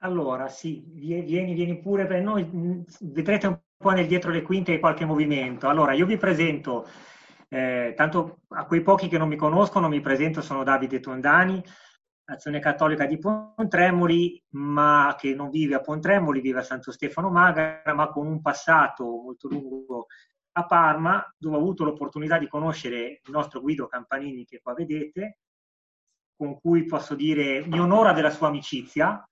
Allora, sì, vieni, vieni pure per noi, mm, vedrete un po' nel dietro le quinte qualche movimento. Allora, io vi presento, eh, tanto a quei pochi che non mi conoscono, mi presento, sono Davide Tondani, Azione Cattolica di Pontremoli, ma che non vive a Pontremoli, vive a Santo Stefano Magara, ma con un passato molto lungo a Parma, dove ho avuto l'opportunità di conoscere il nostro Guido Campanini, che qua vedete, con cui posso dire mi onora della sua amicizia,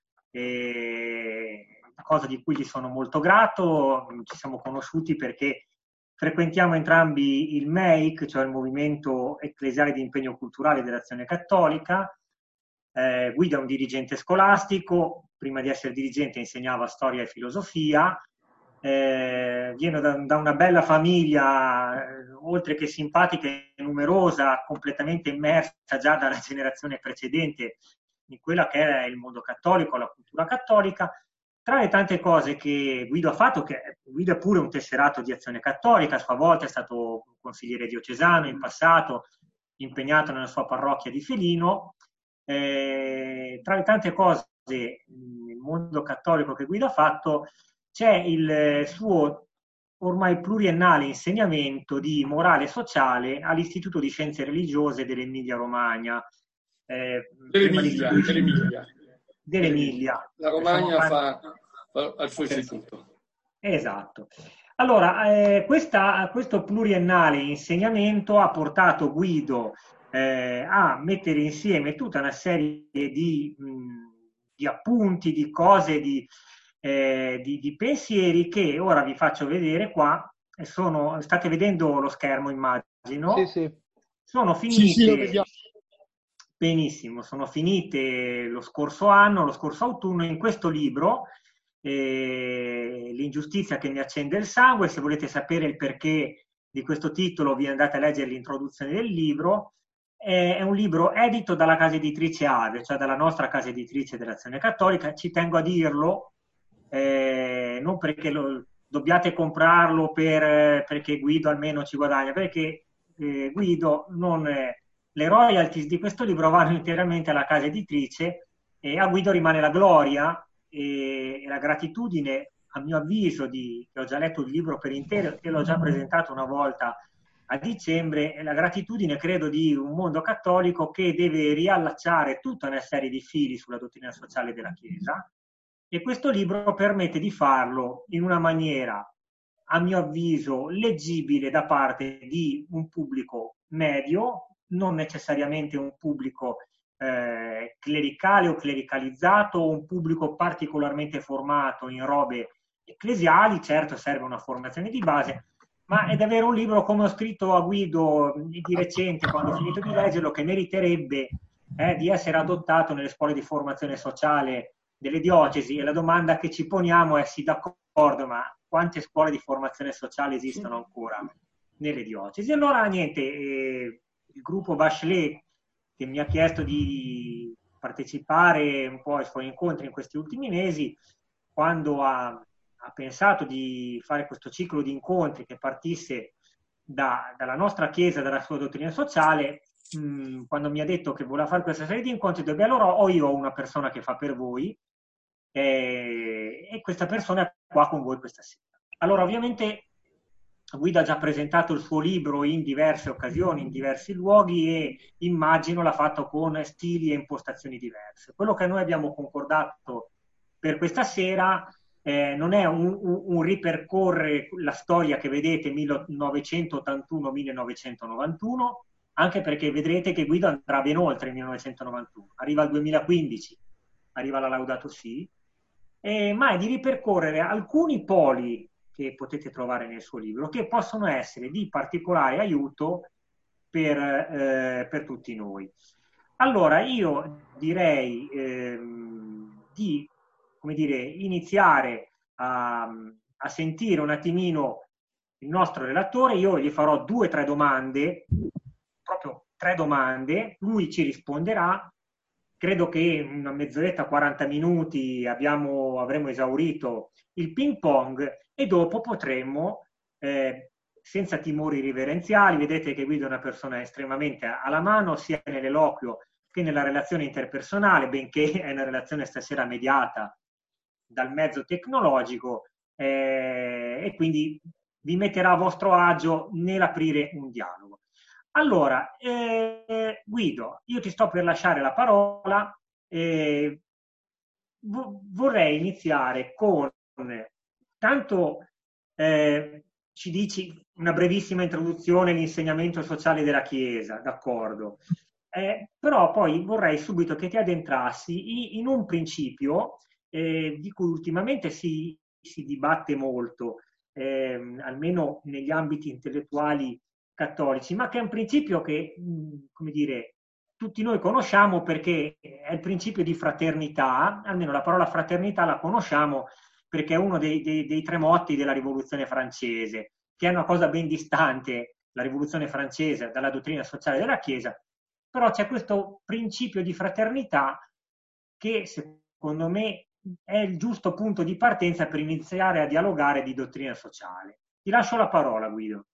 cosa di cui gli sono molto grato. Ci siamo conosciuti perché frequentiamo entrambi il MEIC, cioè il Movimento Ecclesiale di Impegno Culturale dell'Azione Cattolica. Eh, Guido è un dirigente scolastico, prima di essere dirigente insegnava storia e filosofia, eh, viene da, da, una bella famiglia, eh, oltre che simpatica e numerosa, completamente immersa già dalla generazione precedente in quella che è il mondo cattolico, la cultura cattolica. Tra le tante cose che Guido ha fatto, che Guido è pure un tesserato di azione cattolica, a sua volta è stato consigliere diocesano in passato, impegnato nella sua parrocchia di Felino. Eh, tra le tante cose nel mondo cattolico che Guido ha fatto, c'è il suo ormai pluriennale insegnamento di morale sociale all'Istituto di Scienze Religiose dell'Emilia Romagna, eh, dell'Emilia, di... dell'Emilia. dell'Emilia. La Romagna fa, fa al suo istituto. Esatto. Allora, eh, questa, questo pluriennale insegnamento ha portato Guido eh, a mettere insieme tutta una serie di, mh, di appunti, di cose, di, eh, di, di, pensieri che ora vi faccio vedere qua. Sono, state vedendo lo schermo, immagino. Sì, sì. Sono finite. Sì, sì, Benissimo, sono finite lo scorso anno, lo scorso autunno, in questo libro, eh, L'ingiustizia che mi accende il sangue, se volete sapere il perché di questo titolo vi andate a leggere l'introduzione del libro, è un libro edito dalla casa editrice Ave, cioè dalla nostra casa editrice dell'Azione Cattolica, ci tengo a dirlo, eh, non perché lo, dobbiate comprarlo per, perché Guido almeno ci guadagna, perché eh, Guido non... È, le royalties di questo libro vanno interamente alla casa editrice e a Guido rimane la gloria e, la gratitudine, a mio avviso, di, che ho già letto il libro per intero e l'ho già presentato una volta a dicembre, la gratitudine, credo, di un mondo cattolico che deve riallacciare tutta una serie di fili sulla dottrina sociale della Chiesa. E questo libro permette di farlo in una maniera, a mio avviso, leggibile da parte di un pubblico medio, non necessariamente un pubblico eh, clericale o clericalizzato o un pubblico particolarmente formato in robe ecclesiali, certo serve una formazione di base, ma è davvero un libro, come ho scritto a Guido di recente, quando ho finito di leggerlo, che meriterebbe eh, di essere adottato nelle scuole di formazione sociale delle diocesi. E la domanda che ci poniamo è: sì, d'accordo, ma quante scuole di formazione sociale esistono ancora nelle diocesi? Allora, niente, eh, il gruppo Bachelet che mi ha chiesto di partecipare un po' ai suoi incontri in questi ultimi mesi, quando ha, ha pensato di fare questo ciclo di incontri che partisse da, dalla nostra Chiesa, dalla sua dottrina sociale, mh, mm, quando mi ha detto che voleva fare questa serie di incontri, ho detto, allora ho io una persona che fa per voi eh, e questa persona è qua con voi questa sera. Allora, ovviamente Guido ha già presentato il suo libro in diverse occasioni, in diversi luoghi e immagino l'ha fatto con stili e impostazioni diverse. Quello che noi abbiamo concordato per questa sera eh, non è un, un, un, ripercorrere la storia che vedete 1981-1991, anche perché vedrete che Guido andrà ben oltre il 1991, arriva al 2015, arriva la Laudato Si, eh, ma è di ripercorrere alcuni poli che potete trovare nel suo libro, che possono essere di particolare aiuto per, eh, per tutti noi. Allora, io direi ehm, di dire, iniziare a, a sentire un attimino il nostro relatore, io gli farò due o tre domande, proprio tre domande, lui ci risponderà. Credo che in una mezz'oretta, 40 minuti abbiamo, avremo esaurito il ping pong e dopo potremmo, eh, senza timori riverenziali, vedete che Guido è una persona estremamente alla mano sia nell'eloquio che nella relazione interpersonale, benché è una relazione stasera mediata dal mezzo tecnologico eh, e quindi vi metterà a vostro agio nell'aprire un dialogo. Allora, eh, Guido, io ti sto per lasciare la parola. Eh, vorrei iniziare con tanto eh, ci dici una brevissima introduzione all'insegnamento sociale della Chiesa, d'accordo. Eh, però poi vorrei subito che ti addentrassi in un principio eh, di cui ultimamente si, si dibatte molto, eh, almeno negli ambiti intellettuali cattolici, ma che è un principio che, come dire, tutti noi conosciamo perché è il principio di fraternità, almeno la parola fraternità la conosciamo perché è uno dei, dei, dei tre motti della rivoluzione francese, che è una cosa ben distante, la rivoluzione francese, dalla dottrina sociale della Chiesa, però c'è questo principio di fraternità che secondo me è il giusto punto di partenza per iniziare a dialogare di dottrina sociale. Ti lascio la parola, Guido.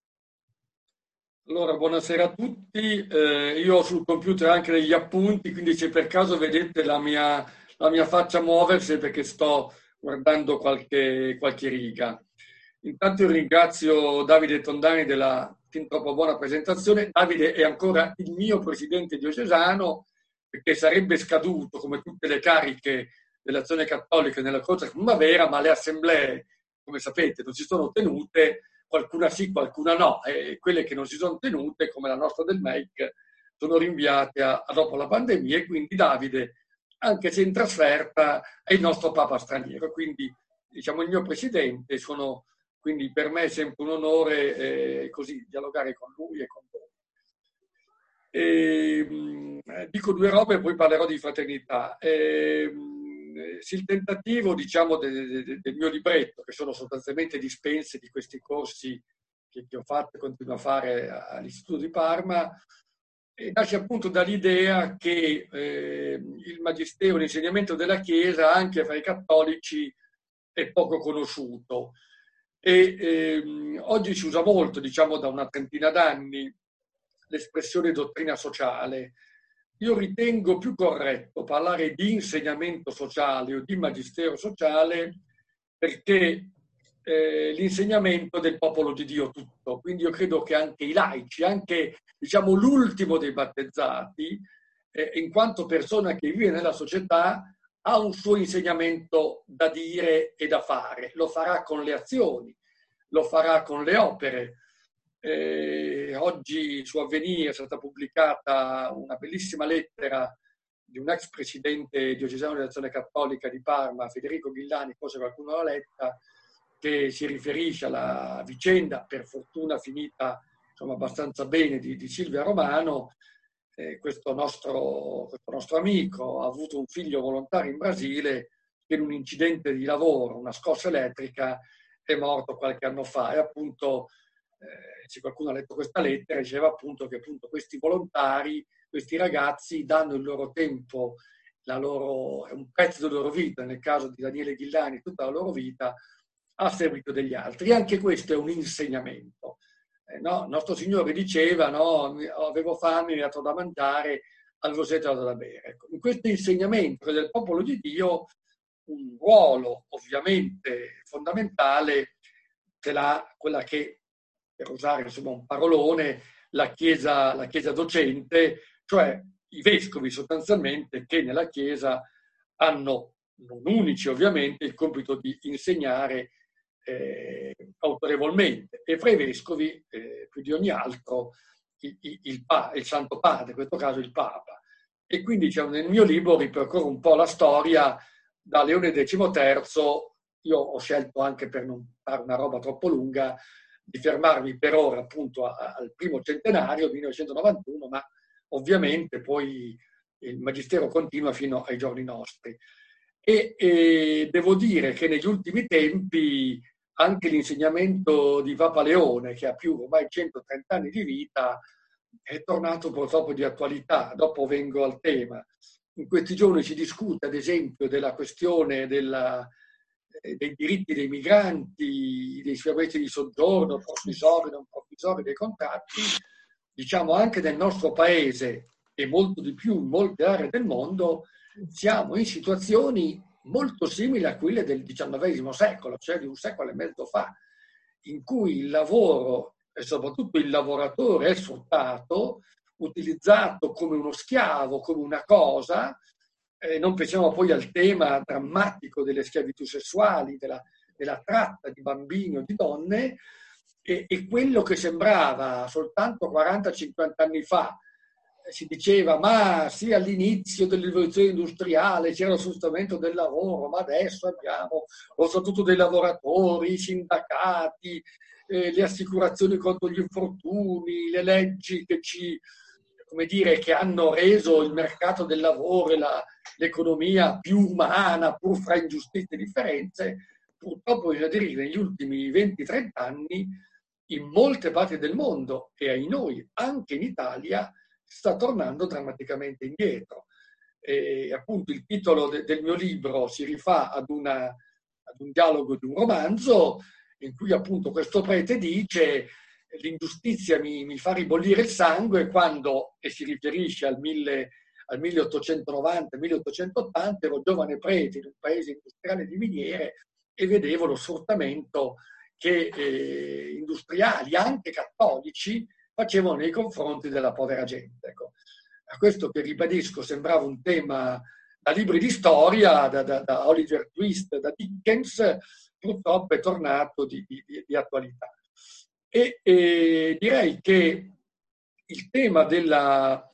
Allora, buonasera a tutti. Eh, io ho sul computer anche degli appunti, quindi se per caso vedete la mia, la mia faccia muoversi perché sto guardando qualche, qualche riga. Intanto ringrazio Davide Tondani della fin troppo buona presentazione. Davide è ancora il mio presidente diocesano perché sarebbe scaduto come tutte le cariche dell'azione cattolica nella Croce Primavera, ma le assemblee, come sapete, non si sono tenute, qualcuna sì, qualcuna no, e quelle che non si sono tenute, come la nostra del MEC, sono rinviate a, a dopo la pandemia e quindi Davide anche se in trasferta, è il nostro Papa straniero. Quindi, diciamo, il mio presidente, sono, quindi per me è sempre un onore eh, così dialogare con lui e con voi. E, ehm, mh, dico due robe e poi parlerò di fraternità. E, ehm, mh, il tentativo, diciamo, de, de, del mio libretto, che sono sostanzialmente dispense di questi corsi che, che ho fatto e continuo a fare all'Istituto di Parma, e nasce appunto dall'idea che eh, il magistero, l'insegnamento della Chiesa, anche fra i cattolici, è poco conosciuto. E ehm, oggi si usa molto, diciamo da una trentina d'anni, l'espressione dottrina sociale. Io ritengo più corretto parlare di insegnamento sociale o di magistero sociale perché eh, l'insegnamento del popolo di Dio tutto. Quindi io credo che anche i laici, anche diciamo l'ultimo dei battezzati, eh, in quanto persona che vive nella società, ha un suo insegnamento da dire e da fare. Lo farà con le azioni, lo farà con le opere. Eh, oggi su Avvenire è stata pubblicata una bellissima lettera di un ex presidente diocesano dell'azione cattolica di Parma, Federico Ghillani, forse qualcuno l'ha letta, che si riferisce alla vicenda, per fortuna finita insomma, abbastanza bene, di, di Silvia Romano. Eh, questo, nostro, questo nostro amico ha avuto un figlio volontario in Brasile che in un incidente di lavoro, una scossa elettrica, è morto qualche anno fa. E appunto, eh, se qualcuno ha letto questa lettera, diceva appunto che appunto questi volontari, questi ragazzi danno il loro tempo, la loro, un pezzo della loro vita, nel caso di Daniele Ghillani, tutta la loro vita, a seguito degli altri. Anche questo è un insegnamento. Eh, no? Nostro Signore diceva, no? avevo fame, mi ha dato da mangiare, avevo sete, dato da bere. Ecco, in questo insegnamento del popolo di Dio un ruolo ovviamente fondamentale ce l'ha quella che, per usare insomma, un parolone, la chiesa, la chiesa docente, cioè i vescovi sostanzialmente che nella Chiesa hanno, non unici ovviamente, il compito di insegnare eh, autorevolmente e fra i vescovi, eh, più di ogni altro, il, il, il, il, Santo Padre, in questo caso il Papa. E quindi diciamo, nel mio libro ripercorro un po' la storia da Leone XIII, io ho scelto anche per non fare una roba troppo lunga, di fermarmi per ora appunto al primo centenario, 1991, ma ovviamente poi il Magistero continua fino ai giorni nostri. E, e devo dire che negli ultimi tempi anche l'insegnamento di Papa Leone, che ha più ormai 130 anni di vita, è tornato purtroppo di attualità. Dopo vengo al tema. In questi giorni si discute, ad esempio, della questione della, eh, dei diritti dei migranti, dei permessi di soggiorno, provvisori, non provvisori, dei contratti. Diciamo anche nel nostro paese e molto di più in molte aree del mondo siamo in situazioni molto simili a quelle del XIX secolo, cioè di un secolo e mezzo fa, in cui il lavoro e soprattutto il lavoratore è sfruttato, utilizzato come uno schiavo, come una cosa. Eh, non pensiamo poi al tema drammatico delle schiavitù sessuali, della, della tratta di bambini o di donne, e, e quello che sembrava soltanto 40-50 anni fa si diceva ma sì all'inizio dell'evoluzione industriale c'era lo sfruttamento del lavoro, ma adesso abbiamo lo statuto dei lavoratori, i sindacati, eh, le assicurazioni contro gli infortuni, le leggi che ci come dire, che hanno reso il mercato del lavoro e la, l'economia più umana, pur fra ingiustizie e differenze, purtroppo bisogna dire che negli ultimi 20-30 anni in molte parti del mondo e ai noi, anche in Italia, sta tornando drammaticamente indietro. E appunto il titolo de- del mio libro si rifà ad, una, ad un dialogo di un romanzo in cui appunto questo prete dice l'ingiustizia mi, mi fa ribollire il sangue quando, e si riferisce al, al 1890-1880, ero giovane prete in un paese industriale di miniere e vedevo lo sfruttamento che eh, industriali, anche cattolici, facevano nei confronti della povera gente. Ecco. A questo che ribadisco sembrava un tema da libri di storia, da, da, da Oliver Twist, da Dickens, purtroppo è tornato di, di, di attualità. E, e, direi che il tema della,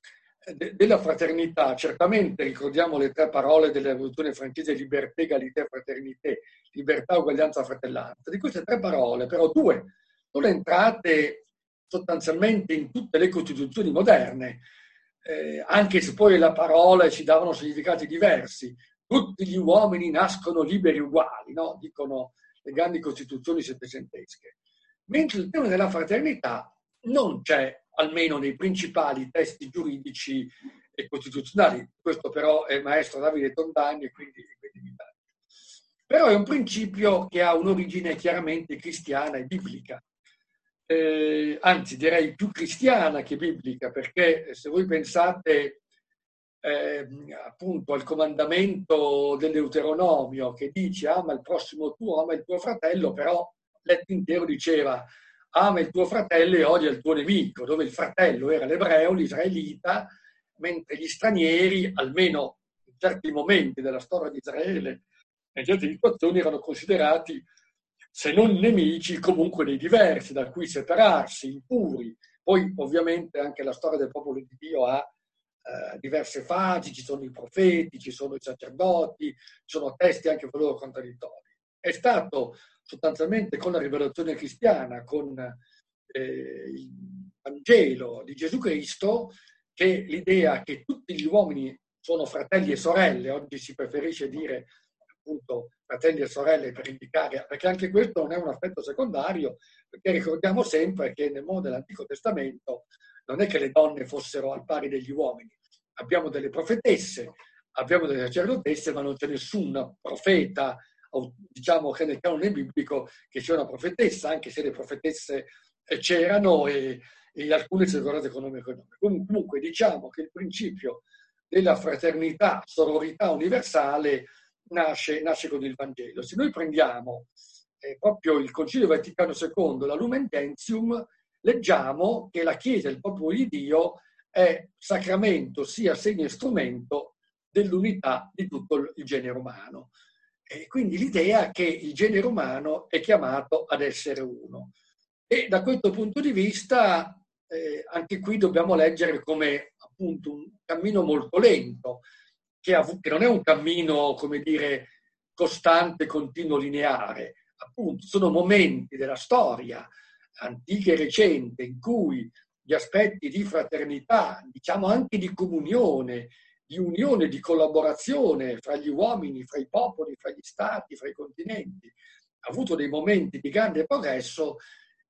de, della, fraternità, certamente ricordiamo le tre parole della rivoluzione francese, liberté, égalité, fraternité, libertà, uguaglianza, fratellanza. Di queste tre parole, però due sono entrate sostanzialmente in tutte le costituzioni moderne, eh, anche se poi la parola ci davano significati diversi. Tutti gli uomini nascono liberi uguali, no? dicono le grandi costituzioni settecentesche. Mentre il tema della fraternità non c'è, almeno nei principali testi giuridici e costituzionali. Questo però è maestro Davide Tondani e quindi, quindi Però è un principio che ha un'origine chiaramente cristiana e biblica eh, anzi direi più cristiana che biblica, perché se voi pensate eh, appunto al comandamento dell'Euteronomio che dice ama il prossimo tuo, ama il tuo fratello, però letto intero diceva ama il tuo fratello e odia il tuo nemico, dove il fratello era l'ebreo, l'israelita, mentre gli stranieri, almeno in certi momenti della storia di Israele, in certe situazioni erano considerati se non nemici, comunque dei diversi, da cui separarsi, impuri. Poi ovviamente anche la storia del popolo di Dio ha eh, diverse fasi, ci sono i profeti, ci sono i sacerdoti, ci sono testi anche con loro contraddittori. È stato sostanzialmente con la rivelazione cristiana, con eh, il Vangelo di Gesù Cristo, che l'idea che tutti gli uomini sono fratelli e sorelle, oggi si preferisce dire appunto fratelli e sorelle per indicare, perché anche questo non è un aspetto secondario, perché ricordiamo sempre che nel mondo dell'Antico Testamento non è che le donne fossero al pari degli uomini, abbiamo delle profetesse, abbiamo delle sacerdotesse, ma non c'è nessun profeta, diciamo che nel canone biblico, che sia una profetessa, anche se le profetesse c'erano e, e alcune si ricordate con nome e cognome. Comunque diciamo che il principio della fraternità, sororità universale nasce, nasce con il Vangelo. Se noi prendiamo eh, proprio il Concilio Vaticano II, la Lumen Gentium, leggiamo che la Chiesa, il popolo di Dio, è sacramento, sia segno e strumento dell'unità di tutto il genere umano. E quindi l'idea che il genere umano è chiamato ad essere uno. E da questo punto di vista, eh, anche qui dobbiamo leggere come appunto un cammino molto lento, che, ha, che non è un cammino, come dire, costante, continuo, lineare. Appunto, sono momenti della storia antica e recente in cui gli aspetti di fraternità, diciamo anche di comunione, di unione, di collaborazione fra gli uomini, fra i popoli, fra gli stati, fra i continenti, ha avuto dei momenti di grande progresso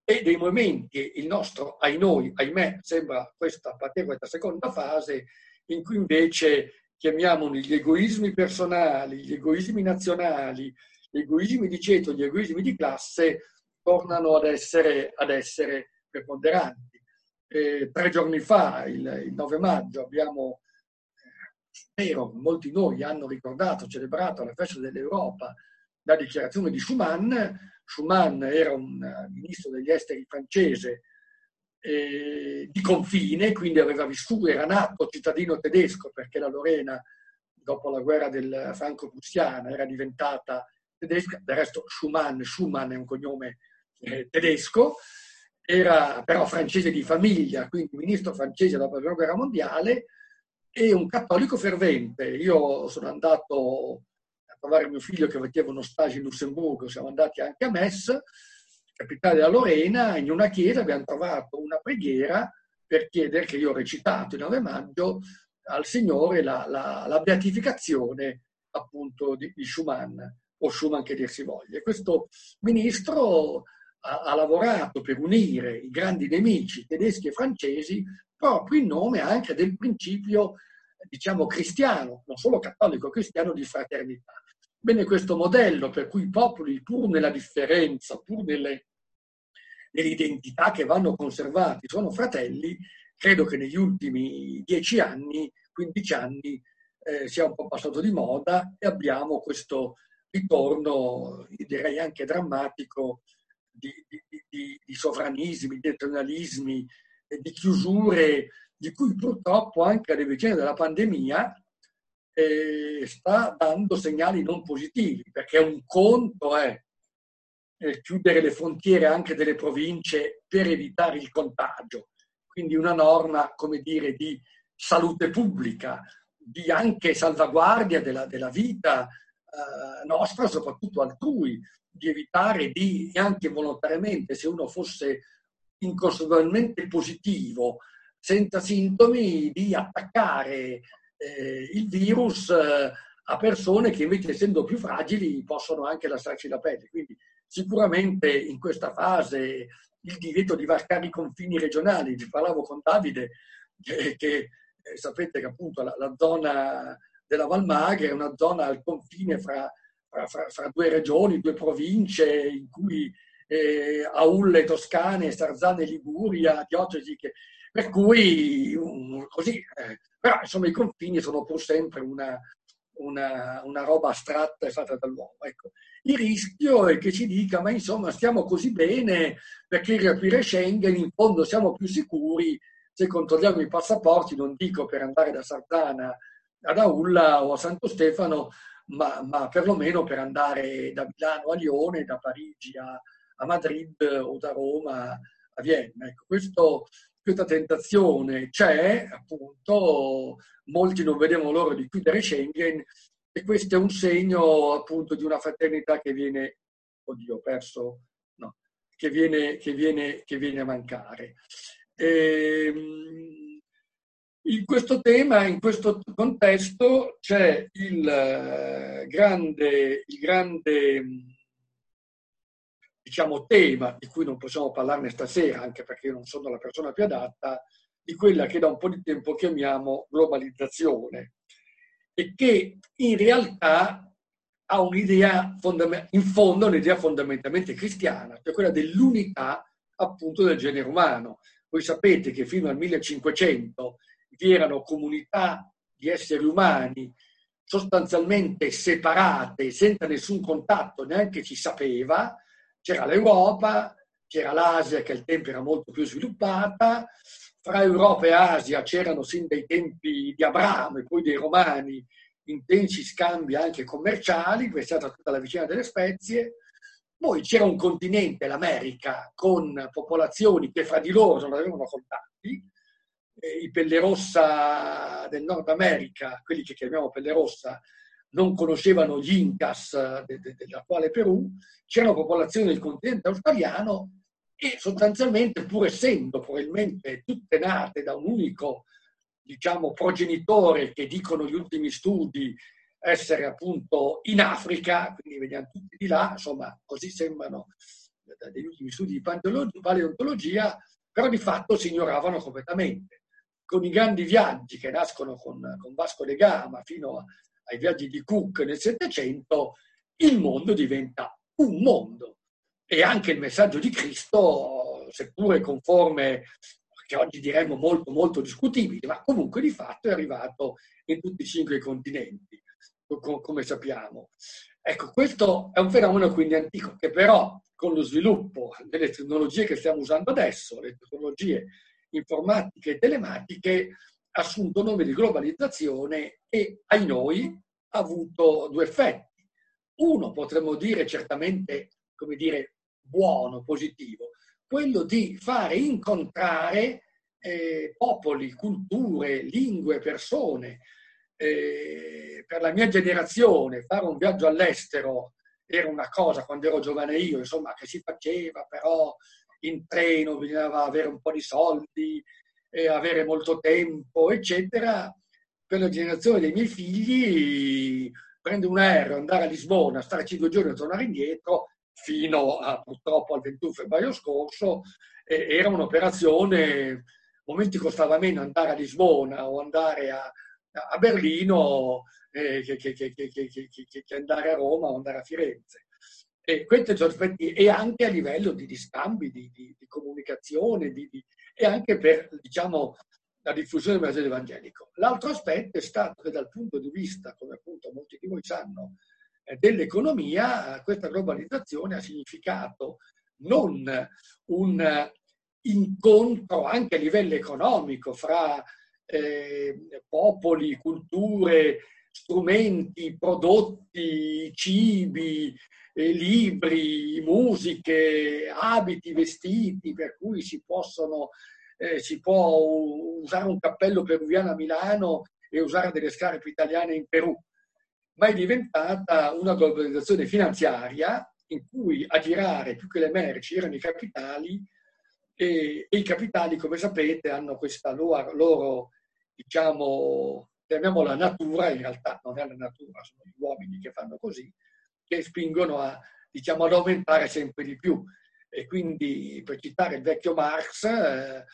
e dei momenti, il nostro, ai ahimè, sembra questa patevole seconda fase, in cui invece chiamiamoli gli egoismi personali, gli egoismi nazionali, gli egoismi di ceto, gli egoismi di classe, tornano ad essere, ad essere preponderanti. Eh, tre giorni fa, il, il, 9 maggio, abbiamo eh, spero molti di noi hanno ricordato, celebrato la festa dell'Europa, la dichiarazione di Schuman. Schuman era un ministro degli esteri francese eh, di confine, quindi aveva vissuto, era nato cittadino tedesco perché la Lorena, dopo la guerra del franco-prussiana, era diventata tedesca. Del resto Schumann, Schumann è un cognome eh, tedesco, era però francese di famiglia, quindi ministro francese dopo la prima guerra mondiale e un cattolico fervente. Io sono andato a trovare mio figlio che faceva uno stage in Lussemburgo, siamo andati anche a Metz capitale della Lorena, in una chiesa abbiamo trovato una preghiera per chiedere che io ho recitato il 9 maggio al Signore la, la, la beatificazione appunto di, di, Schumann, o Schumann che dir si voglia. Questo ministro ha, ha, lavorato per unire i grandi nemici tedeschi e francesi proprio in nome anche del principio, diciamo, cristiano, non solo cattolico, cristiano di fraternità. Bene, questo modello per cui i popoli, pur nella differenza, pur nelle, nelle identità che vanno conservati, sono fratelli, credo che negli ultimi dieci anni, 15 anni, eh, sia un po' passato di moda e abbiamo questo ritorno, direi anche drammatico, di, di, di, di sovranismi, di eternalismi, di chiusure, di cui purtroppo anche alle vicende della pandemia eh, sta dando segnali non positivi, perché un conto è eh, chiudere le frontiere anche delle province per evitare il contagio, quindi una norma, come dire, di salute pubblica, di anche salvaguardia della, della vita eh, nostra, soprattutto altrui, di evitare di, anche volontariamente, se uno fosse inconsapevolmente positivo, senza sintomi, di attaccare eh, il virus eh, a persone che invece essendo più fragili possono anche lasciarci la pelle. Quindi sicuramente in questa fase il divieto di varcare i confini regionali, ci parlavo con Davide che, che eh, sapete che appunto la, la, zona della Valmagre è una zona al confine fra, fra, fra, fra due regioni, due province in cui eh, Aulle, Toscane, Sarzane, Liguria, diocesi che, per cui così eh, però insomma i confini sono pur sempre una, una, una roba astratta e fatta dall'uomo. Ecco. Il rischio è che ci dica, ma insomma stiamo così bene perché riaprire Schengen, in fondo siamo più sicuri se controlliamo i passaporti, non dico per andare da Sardana ad Aulla o a Santo Stefano, ma, ma perlomeno per andare da Milano a Lione, da Parigi a, a Madrid o da Roma a Vienna. Ecco, questo questa tentazione c'è, appunto, molti non vedevano l'ora di chiudere Schengen e questo è un segno appunto di una fraternità che viene, oddio, perso, no, che viene, che viene, che viene a mancare. E, ehm, in questo tema, in questo contesto, c'è il eh, grande, il grande diciamo, tema di cui non possiamo parlarne stasera, anche perché io non sono la persona più adatta, di quella che da un po' di tempo chiamiamo globalizzazione e che in realtà ha un'idea, in fondo un'idea fondamentalmente cristiana, cioè quella dell'unità appunto del genere umano. Voi sapete che fino al 1500 vi erano comunità di esseri umani sostanzialmente separate, senza nessun contatto, neanche si sapeva, c'era l'Europa, c'era l'Asia che al tempo era molto più sviluppata, fra Europa e Asia c'erano sin dai tempi di Abramo e poi dei Romani intensi scambi anche commerciali, questa è stata tutta la vicina delle spezie. Poi c'era un continente, l'America, con popolazioni che fra di loro non avevano contatti. I Pelle Rossa del Nord America, quelli che chiamiamo Pelle Rossa, non conoscevano gli Incas de, de, dell'attuale Perù, c'erano popolazioni del continente australiano e sostanzialmente, pur essendo probabilmente tutte nate da un unico diciamo, progenitore che dicono gli ultimi studi essere appunto in Africa, quindi veniamo tutti di là, insomma, così sembrano dagli ultimi studi di paleontologia, però di fatto si ignoravano completamente. Con i grandi viaggi che nascono con, con Vasco de Gama fino a, ai viaggi di Cook nel Settecento, il mondo diventa un mondo. E anche il messaggio di Cristo, seppure conforme che oggi diremmo molto molto discutibili, ma comunque di fatto è arrivato in tutti i cinque continenti, come sappiamo. Ecco, questo è un fenomeno quindi antico che però con lo sviluppo delle tecnologie che stiamo usando adesso, le tecnologie informatiche e telematiche, assunto nome di globalizzazione e, ai noi, ha avuto due effetti. Uno potremmo dire certamente, come dire, buono, positivo, quello di fare incontrare eh, popoli, culture, lingue, persone. Eh, per la mia generazione fare un viaggio all'estero era una cosa quando ero giovane io, insomma, che si faceva, però in treno bisognava avere un po' di soldi, eh, avere molto tempo, eccetera. Per la generazione dei miei figli, prendere un aereo, andare a Lisbona, stare cinque giorni e tornare indietro, fino a, purtroppo al 21 febbraio scorso, eh, era un'operazione, momenti costava meno andare a Lisbona o andare a, a Berlino eh, che, che, che, che, andare a Roma o andare a Firenze. E, e anche a livello di, di scambi, di, di, di comunicazione, e anche per diciamo, la diffusione del messaggio evangelico. L'altro aspetto è stato che dal punto di vista, come appunto molti di voi sanno, eh, dell'economia, questa globalizzazione ha significato non un incontro anche a livello economico fra eh, popoli, culture, strumenti, prodotti, cibi, eh, libri, musiche, abiti, vestiti, per cui si, possono, eh, si può usare un cappello peruviano a Milano e usare delle scarpe italiane in Perù, ma è diventata una globalizzazione finanziaria in cui a girare più che le merci erano i capitali e, e i capitali, come sapete, hanno questa loro, loro diciamo, chiamiamola natura, in realtà non è la natura, sono gli uomini che fanno così, che spingono a, diciamo, ad aumentare sempre di più. E quindi, per citare il vecchio Marx, eh,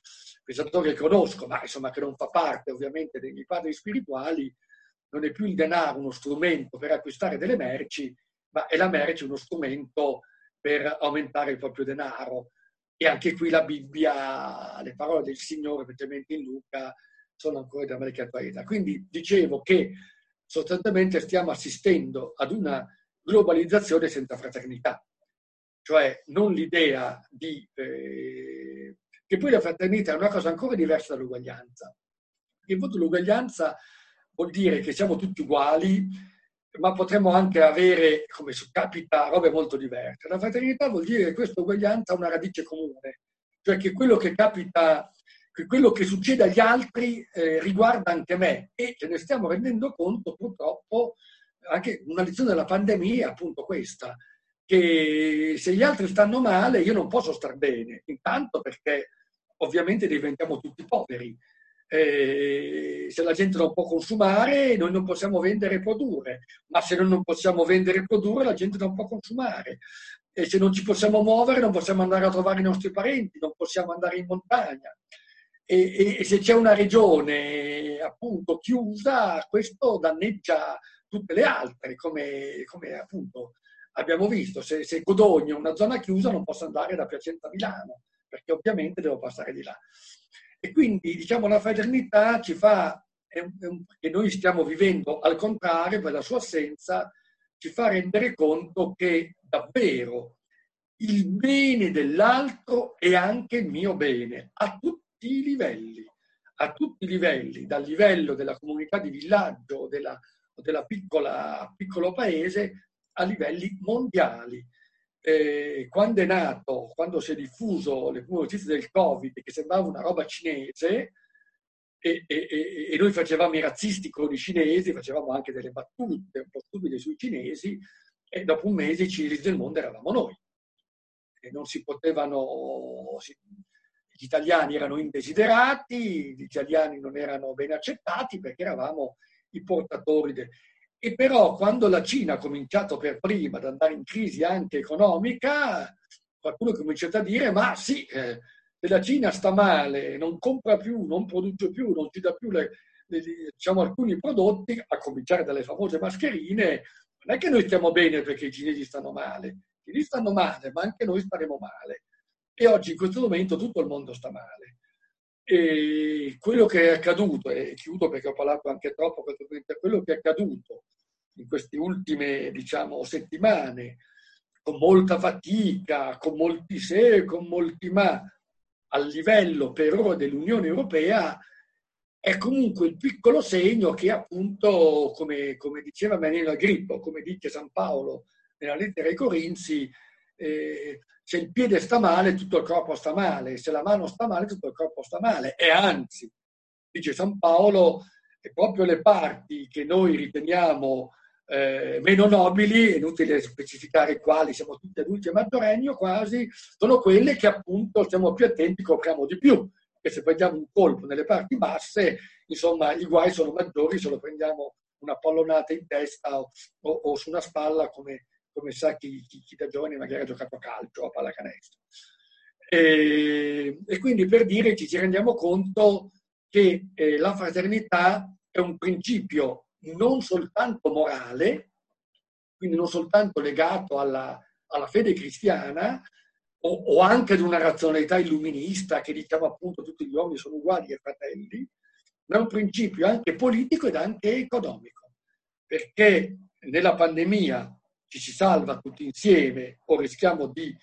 pensatore che conosco, ma insomma che non fa parte ovviamente dei miei padri spirituali, non è più il denaro uno strumento per acquistare delle merci, ma è la merce uno strumento per aumentare il proprio denaro. E anche qui la Bibbia, le parole del Signore, specialmente in Luca, sono ancora di America attualità. Quindi dicevo che sostanzialmente stiamo assistendo ad una globalizzazione senza fraternità, cioè non l'idea di... Eh, che poi la fraternità è una cosa ancora diversa dall'uguaglianza. In fondo l'uguaglianza vuol dire che siamo tutti uguali, ma potremmo anche avere, come capita, robe molto diverse. La fraternità vuol dire che questa uguaglianza ha una radice comune, cioè che quello che capita, che quello che succede agli altri eh, riguarda anche me e ce ne stiamo rendendo conto purtroppo anche una lezione della pandemia è appunto questa, che se gli altri stanno male io non posso star bene, intanto perché ovviamente diventiamo tutti poveri. Eh, se la gente non può consumare, noi non possiamo vendere e produrre, ma se noi non possiamo vendere e produrre, la gente non può consumare. E se non ci possiamo muovere, non possiamo andare a trovare i nostri parenti, non possiamo andare in montagna. E, e, e se c'è una regione appunto chiusa, questo danneggia tutte le altre, come, come appunto abbiamo visto. Se, se Codogno è una zona chiusa non posso andare da Piacenza a Milano, perché ovviamente devo passare di là. E quindi diciamo la fraternità ci fa, che noi stiamo vivendo al contrario, per la sua assenza, ci fa rendere conto che davvero il bene dell'altro è anche il mio bene, a tutti i livelli, a tutti i livelli, dal livello della comunità di villaggio, della della piccola, piccolo paese a livelli mondiali. Eh, quando è nato, quando si è diffuso le prime notizie del Covid, che sembrava una roba cinese, e, e, e, noi facevamo i razzisti con i cinesi, facevamo anche delle battute un po' stupide sui cinesi, e dopo un mese i cinesi del mondo eravamo noi. E non si potevano, si, gli italiani erano indesiderati, gli italiani non erano ben accettati perché eravamo i portatori. De... E però quando la Cina ha cominciato per prima ad andare in crisi anche economica, qualcuno ha cominciato a dire ma sì, eh, se la Cina sta male, non compra più, non produce più, non ci dà più le, le, diciamo, alcuni prodotti, a cominciare dalle famose mascherine, non è che noi stiamo bene perché i cinesi stanno male, i cinesi stanno male, ma anche noi staremo male. E oggi in questo momento tutto il mondo sta male. E quello che è accaduto, e chiudo perché ho parlato anche troppo, quello che è accaduto in queste ultime diciamo, settimane, con molta fatica, con molti se, con molti ma, a livello per ora dell'Unione Europea, è comunque il piccolo segno che appunto, come, come diceva Menino Agrippo, come dice San Paolo nella lettera ai Corinzi, eh, se il piede sta male tutto il corpo sta male, se la mano sta male tutto il corpo sta male. E anzi, dice San Paolo, è proprio le parti che noi riteniamo eh, meno nobili, è inutile specificare quali, siamo tutti adulti e maggiorenni quasi, sono quelle che appunto stiamo più attenti, copriamo di più. E se prendiamo un colpo nelle parti basse, insomma, i guai sono maggiori se lo prendiamo una pallonata in testa o, o, o su una spalla, come, come sa chi, chi, chi, da giovane magari ha giocato a calcio o a pallacanestro. E, e quindi per dire ci rendiamo conto che eh, la fraternità è un principio non soltanto morale, quindi non soltanto legato alla, alla fede cristiana, o, o, anche ad una razionalità illuminista che diciamo appunto tutti gli uomini sono uguali e fratelli, ma è un principio anche politico ed anche economico, perché nella pandemia ci si salva tutti insieme o rischiamo di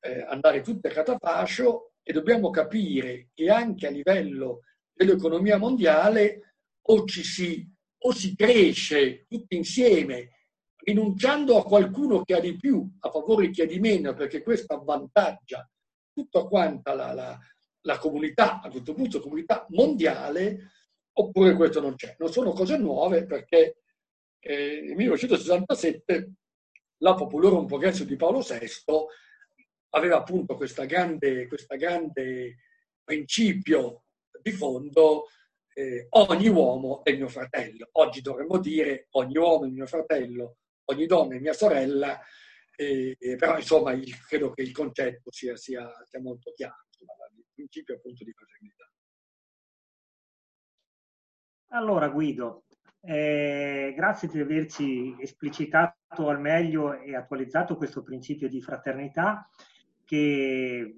eh, andare tutti a catafascio e dobbiamo capire che anche a livello dell'economia mondiale o ci si o si cresce tutti insieme rinunciando a qualcuno che ha di più a favore di chi ha di meno, perché questo avvantaggia tutta quanta la, la, la comunità, a questo punto comunità mondiale, oppure questo non c'è. Non sono cose nuove perché eh, nel 1967 la Populorum Progresso di Paolo VI aveva appunto questo grande, grande principio di fondo eh, ogni uomo è mio fratello. Oggi dovremmo dire ogni uomo è mio fratello, ogni donna è mia sorella, eh, però insomma il, credo che il concetto sia, sia, sia molto chiaro, insomma, il principio appunto di fraternità. Allora Guido, eh, grazie di averci esplicitato al meglio e attualizzato questo principio di fraternità che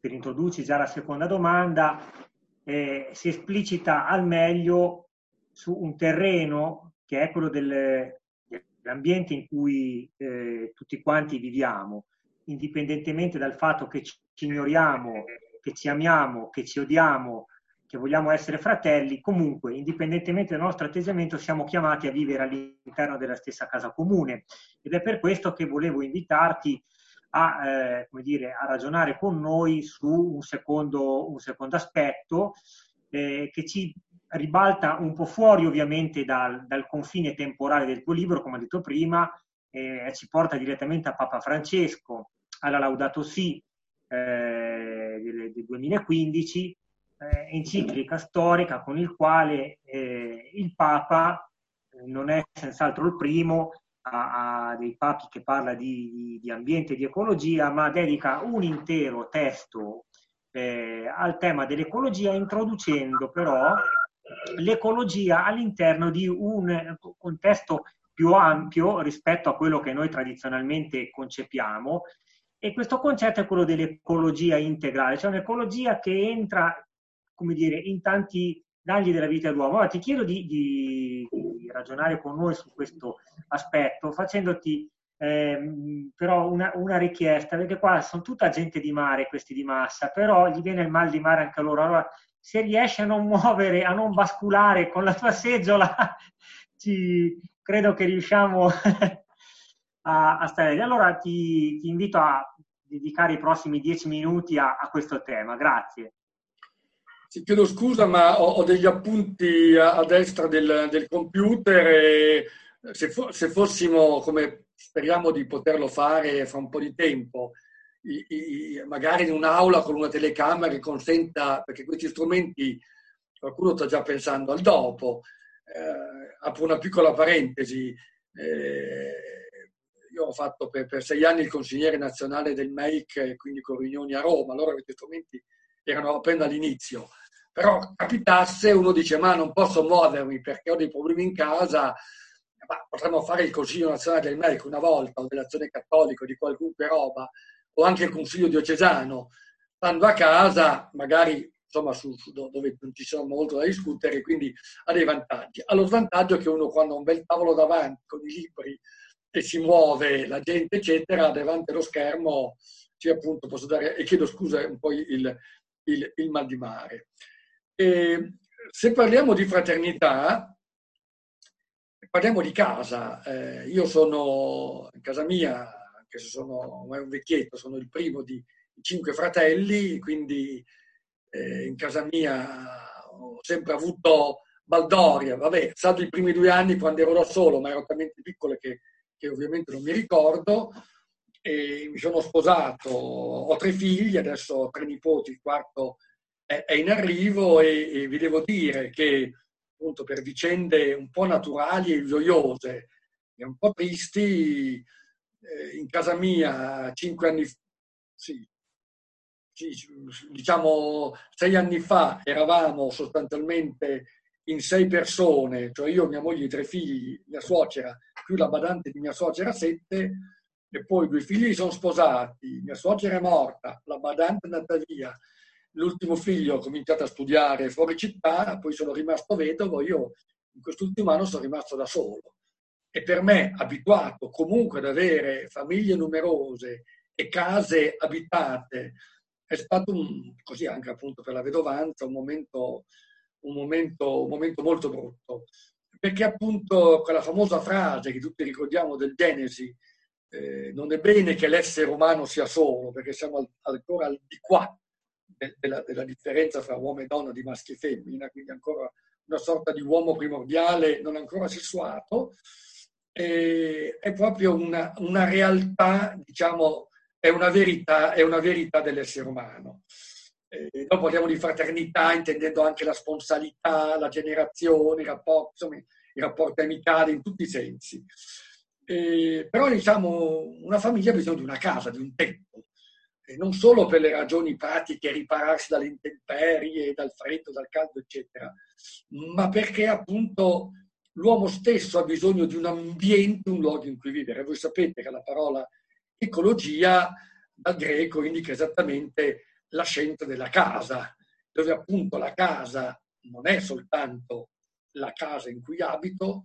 per introdurci già la seconda domanda eh, si esplicita al meglio su un terreno che è quello del, dell'ambiente in cui eh, tutti quanti viviamo, indipendentemente dal fatto che ci ignoriamo, che ci amiamo, che ci odiamo, che vogliamo essere fratelli, comunque, indipendentemente dal nostro atteggiamento, siamo chiamati a vivere all'interno della stessa casa comune. Ed è per questo che volevo invitarti a, eh, dire, a ragionare con noi su un secondo, un secondo aspetto eh, che ci ribalta un po' fuori ovviamente dal, dal, confine temporale del tuo libro, come ho detto prima, eh, ci porta direttamente a Papa Francesco, alla Laudato Si eh, del, del 2015, eh, enciclica storica con il quale eh, il Papa non è senz'altro il primo, a, a dei papi che parla di, di, ambiente e di ecologia, ma dedica un intero testo eh, al tema dell'ecologia, introducendo però l'ecologia all'interno di un contesto più ampio rispetto a quello che noi tradizionalmente concepiamo. E questo concetto è quello dell'ecologia integrale, cioè un'ecologia che entra, come dire, in tanti dargli della vita all'uomo. Allora, ti chiedo di, di, di, ragionare con noi su questo aspetto, facendoti eh, però una, una, richiesta, perché qua sono tutta gente di mare, questi di massa, però gli viene il mal di mare anche a loro. Allora, se riesci a non muovere, a non basculare con la tua seggiola, ci, credo che riusciamo a, a stare. Allora ti, ti, invito a dedicare i prossimi dieci minuti a, a questo tema. Grazie. Ti chiedo scusa, ma ho, ho degli appunti a, a destra del, del, computer e se, fo, se, fossimo, come speriamo di poterlo fare fra un po' di tempo, i, i, magari in un'aula con una telecamera che consenta, perché questi strumenti qualcuno sta già pensando al dopo. Eh, apro una piccola parentesi. Eh, io ho fatto per, per, sei anni il consigliere nazionale del MEIC, quindi con riunioni a Roma, allora questi strumenti erano appena all'inizio. Però capitasse uno dice ma non posso muovermi perché ho dei problemi in casa, ma potremmo fare il Consiglio nazionale del medico una volta o dell'azione cattolica di qualunque roba o anche il Consiglio diocesano, stando a casa magari insomma, su, su, dove non ci sono molto da discutere, quindi ha dei vantaggi. Ha lo svantaggio che uno quando ha un bel tavolo davanti con i libri e si muove la gente, eccetera, davanti allo schermo, sì, appunto, posso dare, e chiedo scusa un po' il, il, il mal di mare. E se parliamo di fraternità, parliamo di casa. Eh, io sono in casa mia, anche se sono un vecchietto, sono il primo di cinque fratelli, quindi eh, in casa mia ho sempre avuto baldoria, vabbè, salvo i primi due anni quando ero da solo, ma ero talmente piccolo che, che ovviamente non mi ricordo. E mi sono sposato, ho tre figli, adesso ho tre nipoti, il quarto è, è in arrivo e, e, vi devo dire che appunto per vicende un po' naturali e gioiose e un po' tristi, eh, in casa mia cinque anni, sì, diciamo sei anni fa eravamo sostanzialmente in sei persone, cioè io, mia moglie, tre figli, mia suocera, più la badante di mia suocera sette, e poi due figli sono sposati, mia suocera è morta, la badante è andata via, l'ultimo figlio ha cominciato a studiare fuori città, poi sono rimasto vedovo, io in quest'ultimo anno sono rimasto da solo. E per me, abituato comunque ad avere famiglie numerose e case abitate, è stato un, così anche appunto per la vedovanza un momento, un momento, un momento molto brutto. Perché appunto quella famosa frase che tutti ricordiamo del Genesi, eh, non è bene che l'essere umano sia solo, perché siamo ancora al di qua della, della differenza fra uomo e donna, di maschio e femmina, quindi ancora una sorta di uomo primordiale non ancora sessuato, eh, è proprio una, una realtà, diciamo, è una verità, è una verità dell'essere umano. Eh, dopo parliamo di fraternità, intendendo anche la sponsalità, la generazione, i rapporti, insomma, i rapporti amicali in tutti i sensi. Eh, però diciamo, una famiglia ha bisogno di una casa, di un tetto, eh, non solo per le ragioni pratiche, ripararsi dalle intemperie, dal freddo, dal caldo, eccetera, ma perché appunto l'uomo stesso ha bisogno di un ambiente, un luogo in cui vivere. Voi sapete che la parola Ecologia dal greco indica esattamente la scienza della casa, dove appunto la casa non è soltanto la casa in cui abito,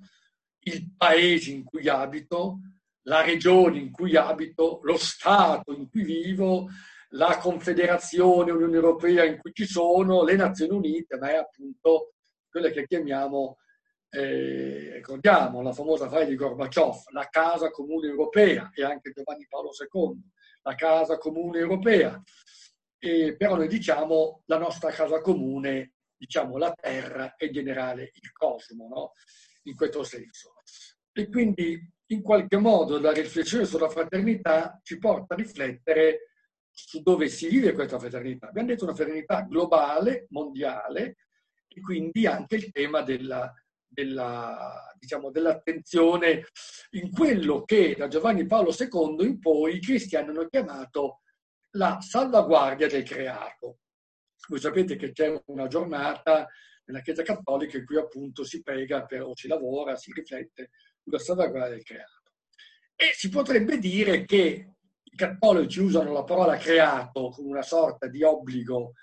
il paese in cui abito, la regione in cui abito, lo Stato in cui vivo, la Confederazione, Unione Europea in cui ci sono, le Nazioni Unite, ma è appunto quella che chiamiamo eh, ricordiamo la famosa frase di Gorbaciov, la casa comune europea, e anche Giovanni Paolo II, la casa comune europea. E, però noi diciamo la nostra casa comune, diciamo la terra e in generale il cosmo, no? In questo senso. E quindi in qualche modo la riflessione sulla fraternità ci porta a riflettere su dove si vive questa fraternità. Abbiamo detto una fraternità globale, mondiale, e quindi anche il tema della della, diciamo, dell'attenzione in quello che da Giovanni Paolo II in poi i cristiani hanno chiamato la salvaguardia del creato. Voi sapete che c'è una giornata nella Chiesa Cattolica in cui appunto si prega per, o si lavora, si riflette sulla salvaguardia del creato. E si potrebbe dire che i cattolici usano la parola creato come una sorta di obbligo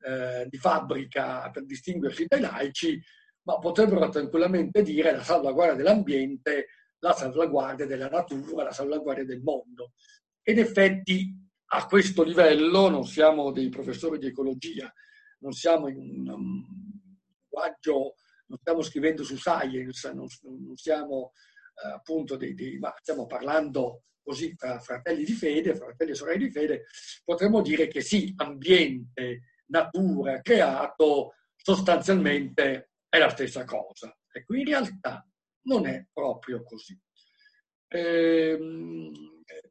eh, di fabbrica per distinguersi dai laici, ma potrebbero tranquillamente dire la salvaguardia dell'ambiente, la salvaguardia della natura, la salvaguardia del mondo. In effetti a questo livello non siamo dei professori di ecologia, non siamo in un linguaggio, non stiamo scrivendo su science, non, non siamo eh, appunto dei, dei, ma stiamo parlando così tra fratelli di fede, fratelli e sorelle di fede, potremmo dire che sì, ambiente, natura, creato sostanzialmente è la stessa cosa. Ecco, in realtà non è proprio così. Eh,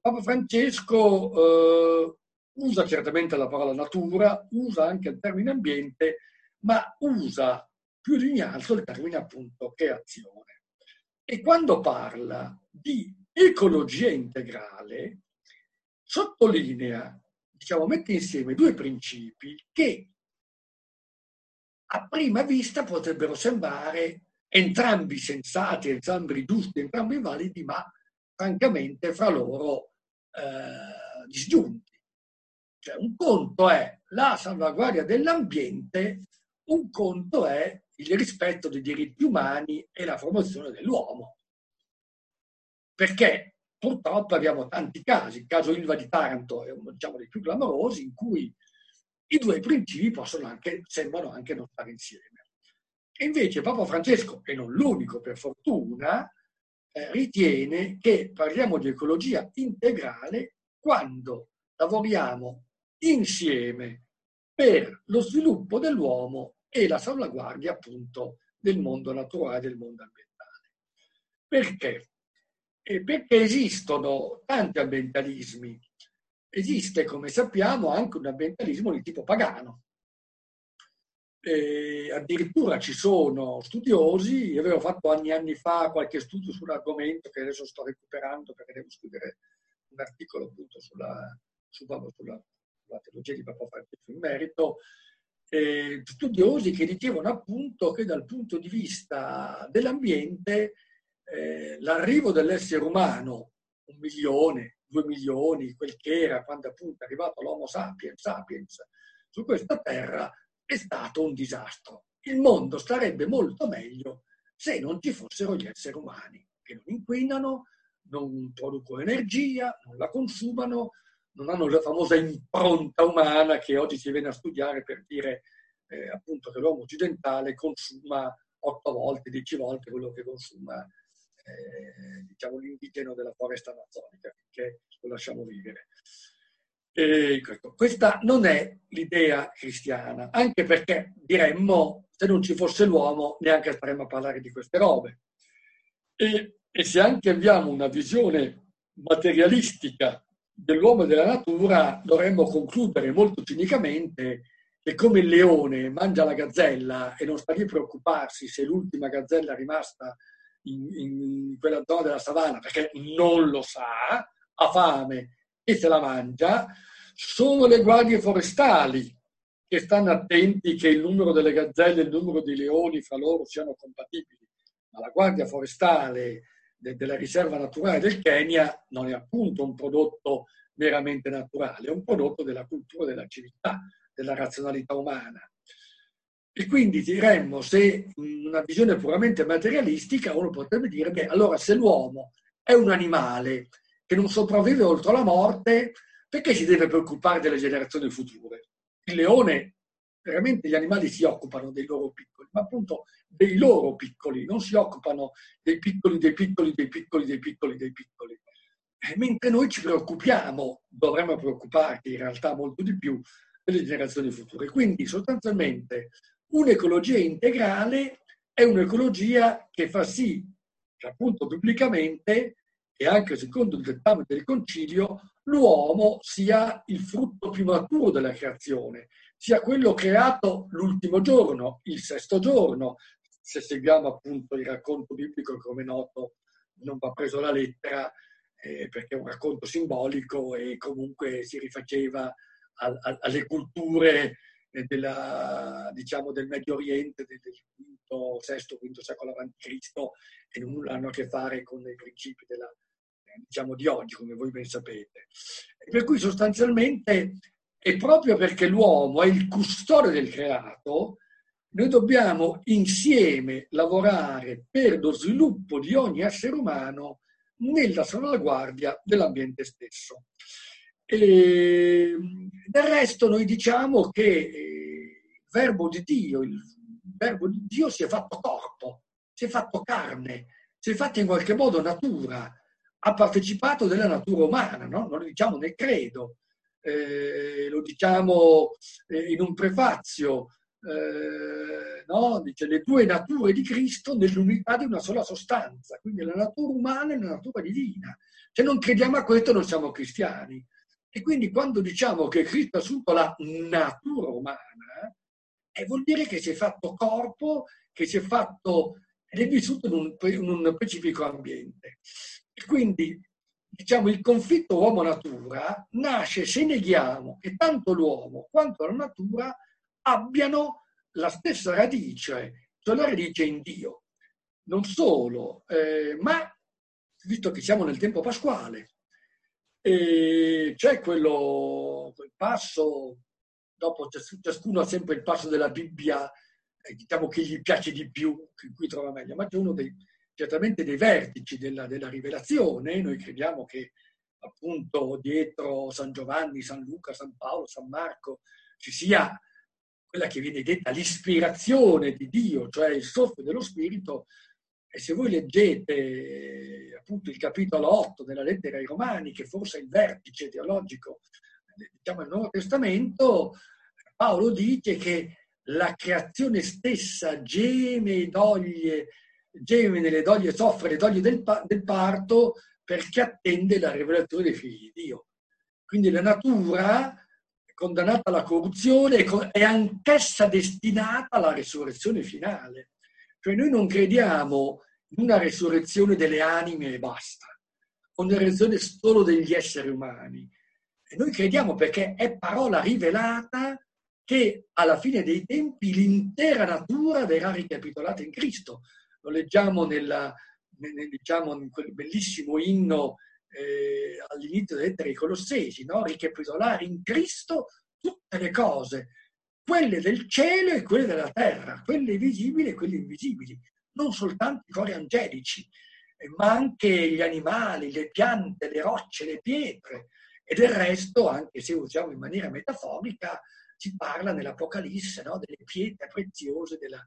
Papa Francesco eh, usa certamente la parola natura, usa anche il termine ambiente, ma usa più di ogni altro il termine appunto creazione. E quando parla di ecologia integrale, sottolinea, diciamo, mette insieme due principi che a prima vista potrebbero sembrare entrambi sensati, entrambi giusti, entrambi validi, ma francamente fra loro eh, disgiunti. Cioè, un conto è la salvaguardia dell'ambiente, un conto è il rispetto dei diritti umani e la promozione dell'uomo. Perché purtroppo abbiamo tanti casi, il caso Ilva di Taranto è uno diciamo, dei più clamorosi, in cui i due principi possono anche, sembrano anche non stare insieme. E invece Papa Francesco, e non l'unico per fortuna, eh, ritiene che parliamo di ecologia integrale quando lavoriamo insieme per lo sviluppo dell'uomo e la salvaguardia appunto del mondo naturale, del mondo ambientale. Perché? Eh, perché esistono tanti ambientalismi. Esiste, come sappiamo, anche un ambientalismo di tipo pagano. E addirittura ci sono studiosi, io avevo fatto anni e anni fa qualche studio sull'argomento che adesso sto recuperando perché devo scrivere un articolo appunto sulla, sulla, sulla, sulla teologia di Papa Francesco in merito, eh, studiosi che dicevano appunto che dal punto di vista dell'ambiente eh, l'arrivo dell'essere umano, un milione, due milioni, quel che era quando appunto è arrivato l'Homo sapiens, sapiens su questa terra, è stato un disastro. Il mondo starebbe molto meglio se non ci fossero gli esseri umani, che non inquinano, non producono energia, non la consumano, non hanno la famosa impronta umana che oggi si viene a studiare per dire eh, appunto che l'uomo occidentale consuma otto volte, dieci volte quello che consuma eh, diciamo, l'indigeno della foresta amazzonica, che lo lasciamo vivere. E questa non è l'idea cristiana, anche perché diremmo se non ci fosse l'uomo neanche staremmo a parlare di queste robe. E, e se anche abbiamo una visione materialistica dell'uomo e della natura, dovremmo concludere molto cinicamente che come il leone mangia la gazzella e non sta lì a preoccuparsi se l'ultima gazzella è rimasta in, in quella zona della savana perché non lo sa, ha fame e se la mangia, sono le guardie forestali che stanno attenti che il numero delle gazzelle e il numero dei leoni fra loro siano compatibili. Ma la guardia forestale de- della riserva naturale del Kenya non è appunto un prodotto meramente naturale, è un prodotto della cultura della civiltà, della razionalità umana. E quindi diremmo, se una visione puramente materialistica, uno potrebbe dire, beh, allora se l'uomo è un animale che non sopravvive oltre la morte, perché si deve preoccupare delle generazioni future? Il leone, veramente gli animali si occupano dei loro piccoli, ma appunto dei loro piccoli, non si occupano dei piccoli, dei piccoli, dei piccoli, dei piccoli, dei piccoli. E mentre noi ci preoccupiamo, dovremmo preoccuparci in realtà molto di più delle generazioni future. Quindi sostanzialmente Un'ecologia integrale è un'ecologia che fa sì appunto pubblicamente e anche secondo il dettame del concilio l'uomo sia il frutto più maturo della creazione, sia quello creato l'ultimo giorno, il sesto giorno, se seguiamo appunto il racconto biblico come noto non va preso la lettera eh, perché è un racconto simbolico e comunque si rifaceva a, a, alle culture della, diciamo, del Medio Oriente del V, VI, V secolo a.C. e non hanno a che fare con i principi della, diciamo, di oggi, come voi ben sapete. E per cui sostanzialmente è proprio perché l'uomo è il custode del creato, noi dobbiamo insieme lavorare per lo sviluppo di ogni essere umano nella salvaguardia dell'ambiente stesso. E del resto noi diciamo che il verbo di Dio, il verbo di Dio si è fatto corpo, si è fatto carne, si è fatto in qualche modo natura, ha partecipato della natura umana, no? non lo diciamo nel credo, eh, lo diciamo eh, in un prefazio, eh, no? dice le due nature di Cristo nell'unità di una sola sostanza, quindi la natura umana e la natura divina. Se non crediamo a questo non siamo cristiani. E quindi quando diciamo che Cristo ha assunto la natura umana, eh, vuol dire che si è fatto corpo, che si è fatto ed è vissuto in un, in un specifico ambiente. E quindi diciamo, il conflitto uomo-natura nasce se neghiamo che tanto l'uomo quanto la natura abbiano la stessa radice, cioè la radice in Dio. Non solo, eh, ma visto che siamo nel tempo pasquale, E c'è quello, quel passo, dopo ciascuno ha sempre il passo della Bibbia, eh, diciamo che gli piace di più, in cui trova meglio, ma c'è uno dei, certamente dei vertici della, della rivelazione, noi crediamo che appunto dietro San Giovanni, San Luca, San Paolo, San Marco ci sia quella che viene detta l'ispirazione di Dio, cioè il soffio dello Spirito, e se voi leggete appunto il capitolo 8 della lettera ai Romani, che forse è il vertice teologico diciamo, del Nuovo Testamento, Paolo dice che la creazione stessa geme e doglie geme nelle doglie, soffre le doglie del, del parto perché attende la rivelazione dei figli di Dio. Quindi la natura condannata alla corruzione è anch'essa destinata alla resurrezione finale. Cioè noi non crediamo in una resurrezione delle anime e basta, o una resurrezione solo degli esseri umani. E noi crediamo perché è parola rivelata che alla fine dei tempi l'intera natura verrà ricapitolata in Cristo lo leggiamo nella, nel, diciamo, in quel bellissimo inno eh, all'inizio delle lettere ai Colossesi, no? ricapitolare in Cristo tutte le cose, quelle del cielo e quelle della terra, quelle visibili e quelle invisibili, non soltanto i cori angelici, eh, ma anche gli animali, le piante, le rocce, le pietre. E del resto, anche se usiamo in maniera metaforica, si parla nell'Apocalisse no? delle pietre preziose della,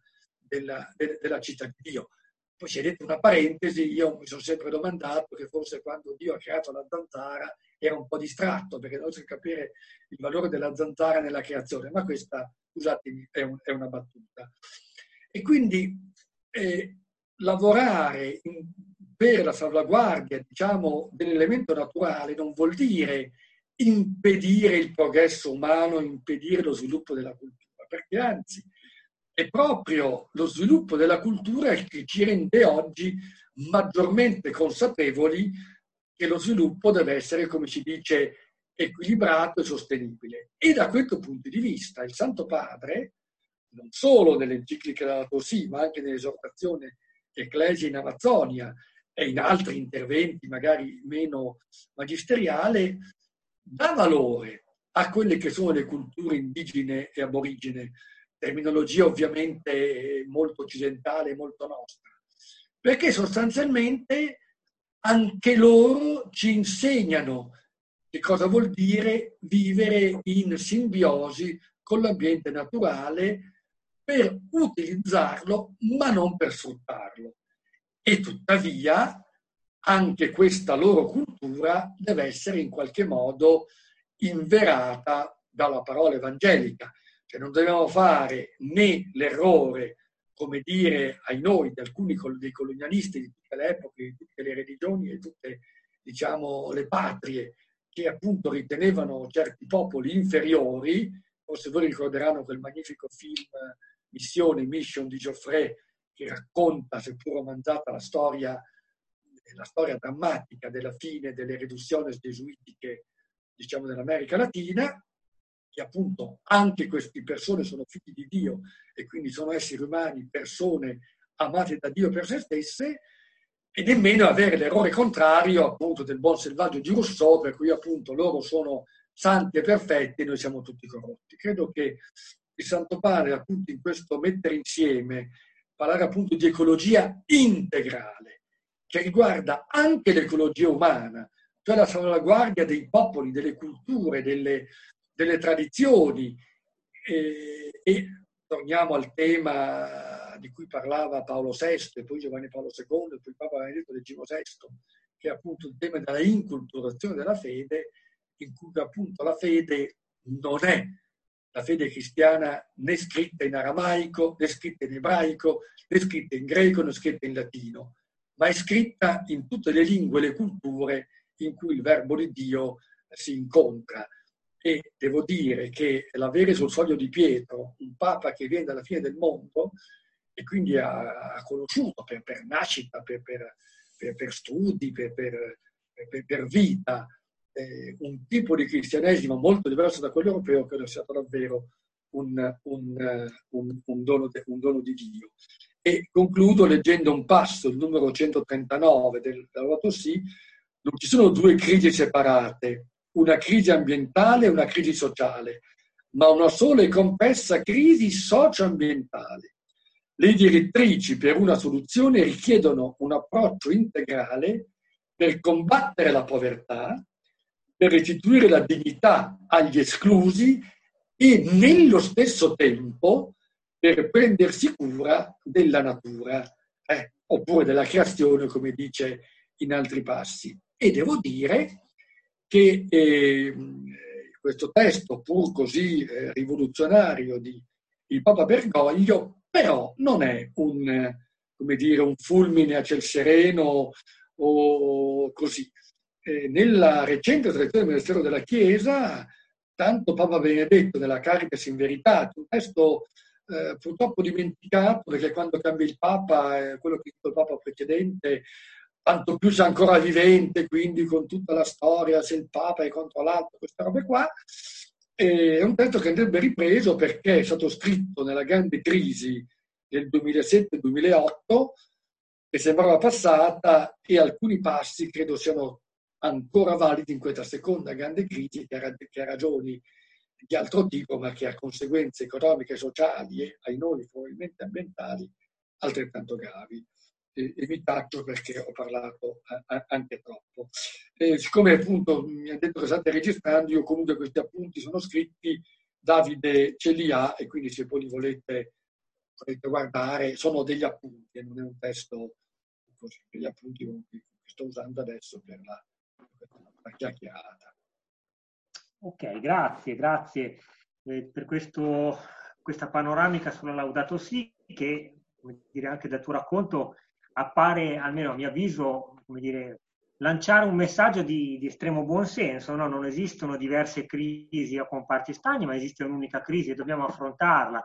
della, della città di Dio. Poi si è detto una parentesi, io mi sono sempre domandato che forse quando Dio ha creato la zanzara era un po' distratto perché non si capire il valore della zanzara nella creazione, ma questa, scusatemi, è, un, è una battuta. E quindi eh, lavorare in, per la salvaguardia, diciamo, dell'elemento naturale non vuol dire impedire il progresso umano, impedire lo sviluppo della cultura, perché anzi è proprio lo sviluppo della cultura che ci rende oggi maggiormente consapevoli che lo sviluppo deve essere, come si dice, equilibrato e sostenibile. E da questo punto di vista il Santo Padre, non solo nell'enciclica della Tosì, ma anche nell'esortazione Ecclesia in Amazzonia e in altri interventi magari meno magisteriali, dà valore a quelle che sono le culture indigene e aborigene terminologia ovviamente molto occidentale, molto nostra, perché sostanzialmente anche loro ci insegnano che cosa vuol dire vivere in simbiosi con l'ambiente naturale per utilizzarlo ma non per sfruttarlo. E tuttavia anche questa loro cultura deve essere in qualche modo inverata dalla parola evangelica, cioè non dobbiamo fare né l'errore, come dire ai noi, di alcuni dei colonialisti di tutte le epoche, di tutte le religioni e tutte diciamo, le patrie che appunto ritenevano certi popoli inferiori, forse voi ricorderanno quel magnifico film Missione, Mission di Geoffrey, che racconta, seppur romanzata, la storia, la storia drammatica della fine delle riduzioni gesuitiche diciamo, dell'America Latina, che appunto anche queste persone sono figli di Dio e quindi sono esseri umani, persone amate da Dio per se stesse, e nemmeno avere l'errore contrario appunto del buon selvaggio di Rousseau, per cui appunto loro sono santi e perfetti e noi siamo tutti corrotti. Credo che il Santo Padre appunto in questo mettere insieme, parlare appunto di ecologia integrale, che riguarda anche l'ecologia umana, cioè la salvaguardia dei popoli, delle culture, delle, delle tradizioni e, e torniamo al tema di cui parlava Paolo VI poi Giovanni Paolo II e poi Papa Benedetto XVI, che è appunto il tema della inculturazione della fede, in cui appunto la fede non è la fede cristiana né scritta in aramaico, né scritta in ebraico, né scritta in greco, né scritta in latino, ma è scritta in tutte le lingue e le culture in cui il verbo di Dio si incontra e devo dire che l'avere sul soglio di Pietro un Papa che viene dalla fine del mondo e quindi ha, ha conosciuto per, per nascita, per, per, per studi, per, vita, eh, un tipo di cristianesimo molto diverso da quello europeo, credo sia stato davvero un, un, un, un dono, dono, di Dio. E concludo leggendo un passo, il numero 139 del Laudato Si, non ci sono due crisi separate, una crisi ambientale e una crisi sociale, ma una sola e complessa crisi socio-ambientale. Le direttrici per una soluzione richiedono un approccio integrale per combattere la povertà, per restituire la dignità agli esclusi e nello stesso tempo per prendersi cura della natura, eh, oppure della creazione, come dice in altri passi. E devo dire che eh, questo testo, pur così eh, rivoluzionario di il Papa Bergoglio, però non è un, dire, un fulmine a ciel sereno o così. Eh, nella recente tradizione del Ministero della Chiesa, tanto Papa Benedetto nella Caritas in Verità, un testo eh, purtroppo dimenticato, perché quando cambia il Papa, eh, quello che ha il Papa precedente, tanto più se ancora vivente, quindi con tutta la storia, se il Papa è contro l'altro, queste robe qua. È un testo che andrebbe ripreso perché è stato scritto nella grande crisi del 2007-2008, che sembrava passata, e alcuni passi credo siano ancora validi in questa seconda grande crisi che ha, che ha ragioni di altro tipo, ma che ha conseguenze economiche, sociali e, ai noi, probabilmente ambientali, altrettanto gravi e, e mi taccio perché ho parlato a, anche troppo. E siccome appunto mi ha detto che state registrando, io comunque questi appunti sono scritti, Davide ce li ha e quindi se poi li volete, volete guardare, sono degli appunti, non è un testo così, degli appunti che sto usando adesso per la, la chiacchierata. Ok, grazie, grazie eh, per questo, questa panoramica sulla Laudato Si che, come dire, anche dal tuo racconto appare, almeno a mio avviso, come dire, lanciare un messaggio di, di estremo buonsenso. No? Non esistono diverse crisi o comparti stagni, ma esiste un'unica crisi e dobbiamo affrontarla.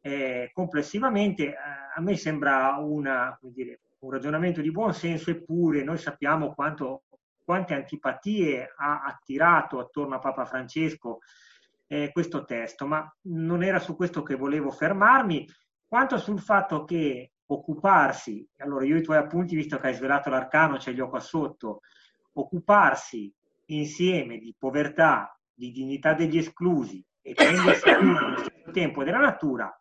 Eh, complessivamente a me sembra una, dire, un ragionamento di buonsenso, eppure noi sappiamo quanto, quante antipatie ha attirato attorno a Papa Francesco eh, questo testo, ma non era su questo che volevo fermarmi, quanto sul fatto che occuparsi, allora io i tuoi appunti, visto che hai svelato l'arcano, ce li ho qua sotto, occuparsi insieme di povertà, di dignità degli esclusi e prendersi cura allo stesso tempo della natura,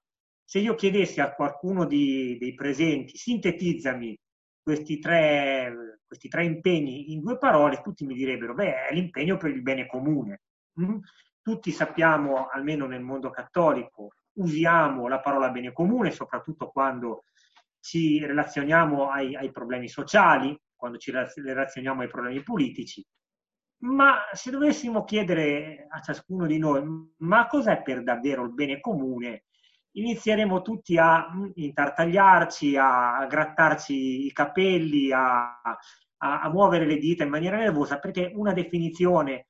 se io chiedessi a qualcuno di, dei presenti, sintetizzami questi tre, questi tre impegni in due parole, tutti mi direbbero, beh, è l'impegno per il bene comune. Mm? Tutti sappiamo, almeno nel mondo cattolico, usiamo la parola bene comune, soprattutto quando ci relazioniamo ai, ai problemi sociali, quando ci relazioniamo ai problemi politici, ma se dovessimo chiedere a ciascuno di noi ma cos'è per davvero il bene comune, inizieremo tutti a mm, intartagliarci, a grattarci i capelli, a, a, a, muovere le dita in maniera nervosa, perché una definizione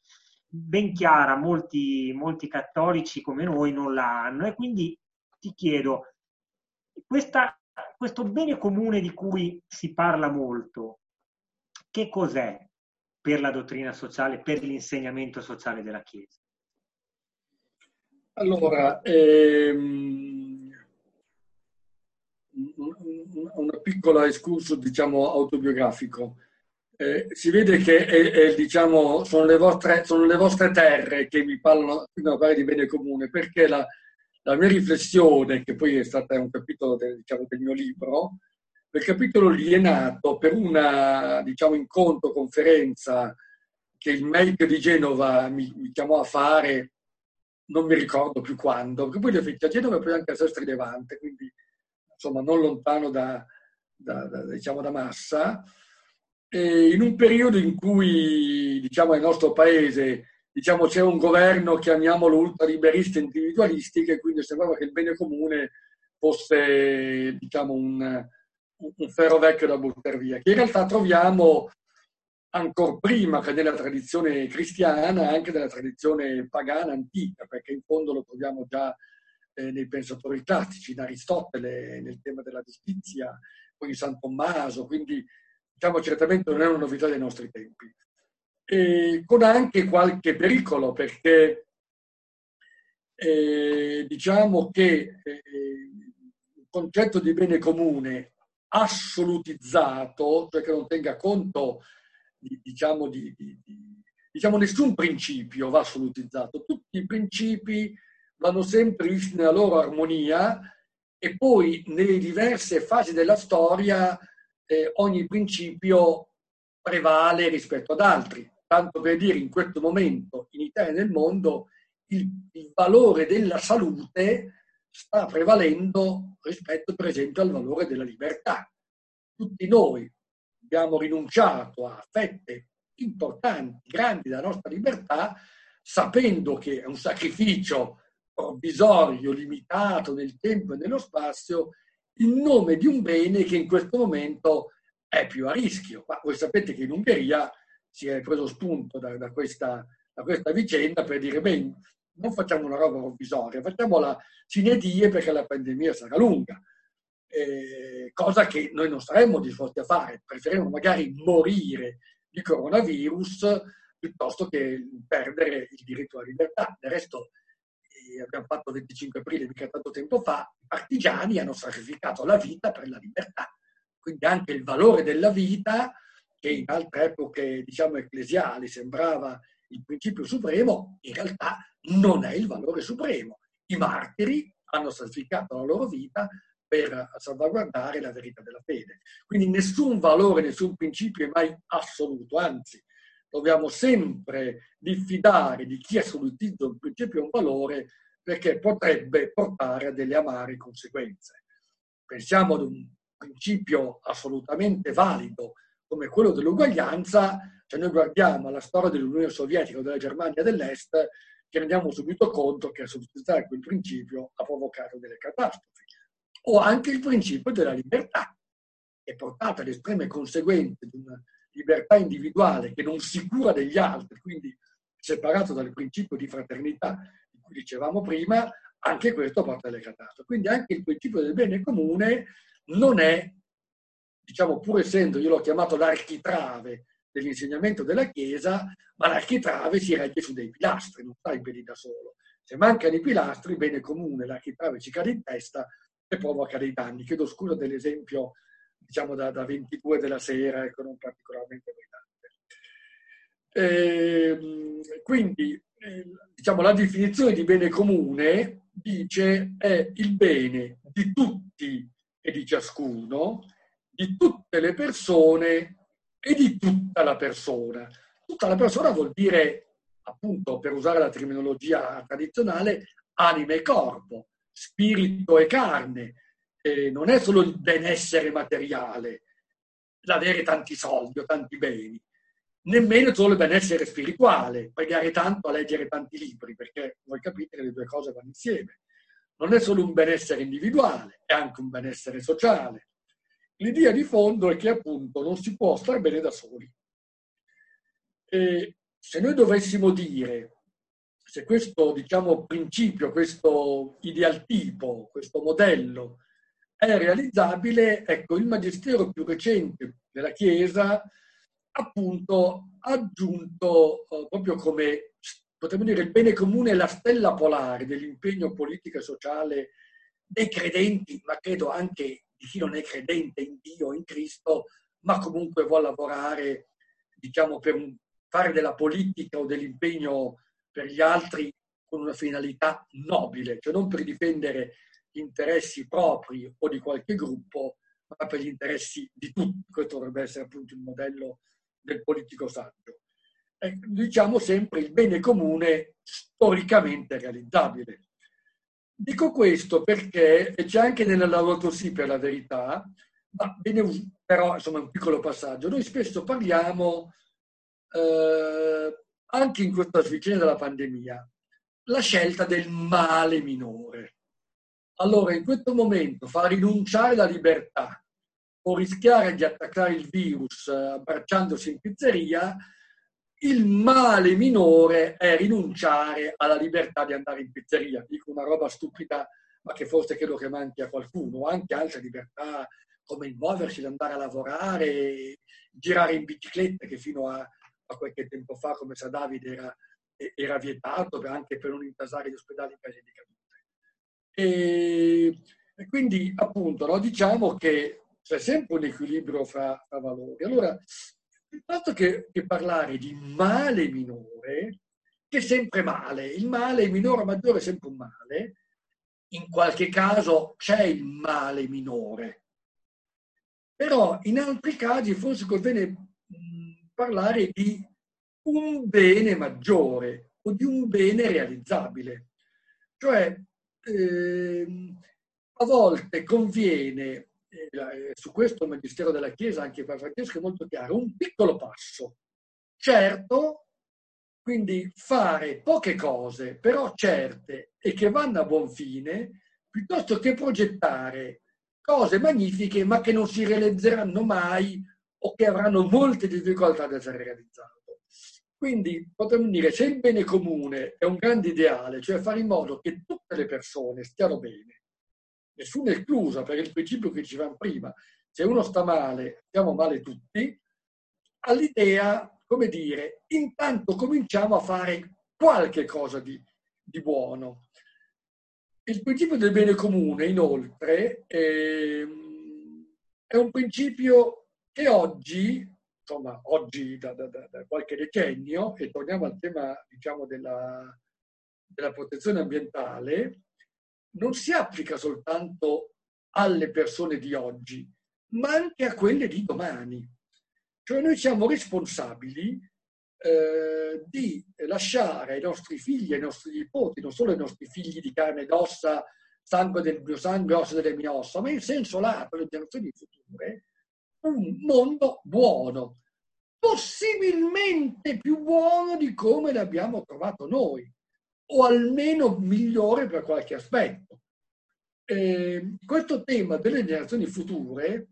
ben chiara molti, molti cattolici come noi non la hanno. E quindi ti chiedo, questa questo bene comune di cui si parla molto, che cos'è per la dottrina sociale, per l'insegnamento sociale della Chiesa? Allora, ehm, una piccola escurso, diciamo, autobiografico. Eh, si vede che è, è, diciamo, sono, le vostre, sono, le vostre, terre che mi parlano, parlano di bene comune, perché la, la mia riflessione, che poi è stata un capitolo del, diciamo, del mio libro, quel capitolo lì è nato per una diciamo, incontro, conferenza che il MEIC di Genova mi, mi, chiamò a fare, non mi ricordo più quando, perché poi li ho fatti a Genova e poi anche a Sestri Levante, quindi insomma non lontano da, da, da, diciamo, da Massa, e in un periodo in cui diciamo, nel nostro paese diciamo, c'è un governo, chiamiamolo ultraliberista individualisti, che quindi sembrava che il bene comune fosse diciamo, un, un ferro vecchio da buttare via, che in realtà troviamo ancora prima che nella tradizione cristiana, anche nella tradizione pagana antica, perché in fondo lo troviamo già eh, nei pensatori classici, in Aristotele, nel tema della giustizia, poi in San Tommaso, quindi diciamo certamente non è una novità dei nostri tempi eh, con anche qualche pericolo perché eh, diciamo che eh, il concetto di bene comune assolutizzato, cioè che non tenga conto di, diciamo, di, di, diciamo, nessun principio va assolutizzato, tutti i principi vanno sempre visti nella loro armonia e poi nelle diverse fasi della storia eh, ogni principio prevale rispetto ad altri. Tanto per dire, in questo momento in Italia e nel mondo il, il valore della salute sta prevalendo rispetto per esempio al valore della libertà. Tutti noi abbiamo rinunciato a fette importanti, grandi della nostra libertà, sapendo che è un sacrificio provvisorio, limitato nel tempo e nello spazio, in nome di un bene che in questo momento è più a rischio. Ma voi sapete che in Ungheria si è preso spunto da, da, questa, da questa, vicenda per dire, beh, non facciamo una roba provvisoria, facciamola sine die perché la pandemia sarà lunga. Eh, cosa che noi non saremmo disposti a fare, preferiremo magari morire di coronavirus piuttosto che perdere il diritto alla libertà. Del resto, abbiamo fatto il 25 aprile, mica tanto tempo fa, i partigiani hanno sacrificato la vita per la libertà. Quindi anche il valore della vita, che in altre epoche, diciamo, ecclesiali sembrava il principio supremo, in realtà non è il valore supremo. I martiri hanno sacrificato la loro vita per salvaguardare la verità della fede. Quindi nessun valore, nessun principio è mai assoluto, anzi dobbiamo sempre diffidare di chi assolutizza un principio e un valore perché potrebbe portare a delle amare conseguenze. Pensiamo ad un principio assolutamente valido come quello dell'uguaglianza, se noi guardiamo la storia dell'Unione Sovietica o della Germania dell'Est, ci rendiamo subito conto che assolutizzare quel principio ha provocato delle catastrofi. O anche il principio della libertà, che portata alle estreme conseguenze di una libertà individuale che non si cura degli altri, quindi separato dal principio di fraternità di cui dicevamo prima, anche questo porta alle catastrofi. Quindi anche il principio del bene comune non è, diciamo pur essendo, io l'ho chiamato l'architrave dell'insegnamento della Chiesa, ma l'architrave si regge su dei pilastri, non sta in piedi da solo. Se mancano i pilastri, il bene comune, l'architrave ci cade in testa e provoca dei danni. Chiedo scusa dell'esempio diciamo da, da 22 della sera, ecco, non particolarmente brillante. Eh, quindi, diciamo, la definizione di bene comune dice è il bene di tutti e di ciascuno, di tutte le persone e di tutta la persona. Tutta la persona vuol dire, appunto, per usare la terminologia tradizionale, anima e corpo, spirito e carne, eh, non è solo il benessere materiale, l'avere tanti soldi o tanti beni, nemmeno solo il benessere spirituale, pregare tanto a leggere tanti libri, perché voi capite che le due cose vanno insieme. Non è solo un benessere individuale, è anche un benessere sociale. L'idea di fondo è che appunto non si può stare bene da soli. E se noi dovessimo dire se questo diciamo, principio, questo ideal tipo, questo modello è realizzabile, ecco, il magistero più recente della Chiesa appunto ha aggiunto eh, proprio come, potremmo dire, il bene comune la stella polare dell'impegno politico e sociale dei credenti, ma credo anche di chi non è credente in Dio, in Cristo, ma comunque vuole lavorare, diciamo, per fare della politica o dell'impegno per gli altri con una finalità nobile, cioè non per difendere interessi propri o di qualche gruppo, ma per gli interessi di tutti. Questo dovrebbe essere appunto il modello del politico saggio. E diciamo sempre il bene comune storicamente realizzabile. Dico questo perché c'è anche nella Laudato Si per la verità, ma viene, però insomma è un piccolo passaggio. Noi spesso parliamo eh, anche in questa vicenda della pandemia, la scelta del male minore. Allora, in questo momento, far rinunciare la libertà o rischiare di attaccare il virus eh, abbracciandosi in pizzeria, il male minore è rinunciare alla libertà di andare in pizzeria. Dico una roba stupida, ma che forse credo che manchi a qualcuno. Anche altre libertà, come il muoversi, andare a lavorare, girare in bicicletta, che fino a, a qualche tempo fa, come sa Davide, era, era vietato anche per non intasare gli ospedali in casi di caduta. E, e quindi appunto no, diciamo che c'è sempre un equilibrio fra, fra valori. Allora, piuttosto che, che parlare di male minore, che è sempre male, il male minore o maggiore è sempre un male, in qualche caso c'è il male minore, però in altri casi forse conviene parlare di un bene maggiore o di un bene realizzabile. Cioè, eh, a volte conviene, eh, su questo il Magistero della Chiesa, anche per Francesco, è molto chiaro, un piccolo passo. Certo, quindi fare poche cose, però certe e che vanno a buon fine, piuttosto che progettare cose magnifiche ma che non si realizzeranno mai o che avranno molte difficoltà ad essere realizzate. Quindi potremmo dire, se il bene comune è un grande ideale, cioè fare in modo che tutte le persone stiano bene, nessuno esclusa per il principio che dicevamo prima, se uno sta male, stiamo male tutti, all'idea, come dire, intanto cominciamo a fare qualche cosa di, di buono. Il principio del bene comune, inoltre, è, ehm, è un principio che oggi insomma, oggi da, da, da, qualche decennio, e torniamo al tema diciamo, della, della protezione ambientale, non si applica soltanto alle persone di oggi, ma anche a quelle di domani. Cioè noi siamo responsabili eh, di lasciare ai nostri figli, ai nostri nipoti, non solo ai nostri figli di carne ed ossa, sangue del mio sangue, ossa delle mie ossa, ma in senso lato, le generazioni future, un mondo buono, possibilmente più buono di come l'abbiamo trovato noi, o almeno migliore per qualche aspetto. Eh, questo tema delle generazioni future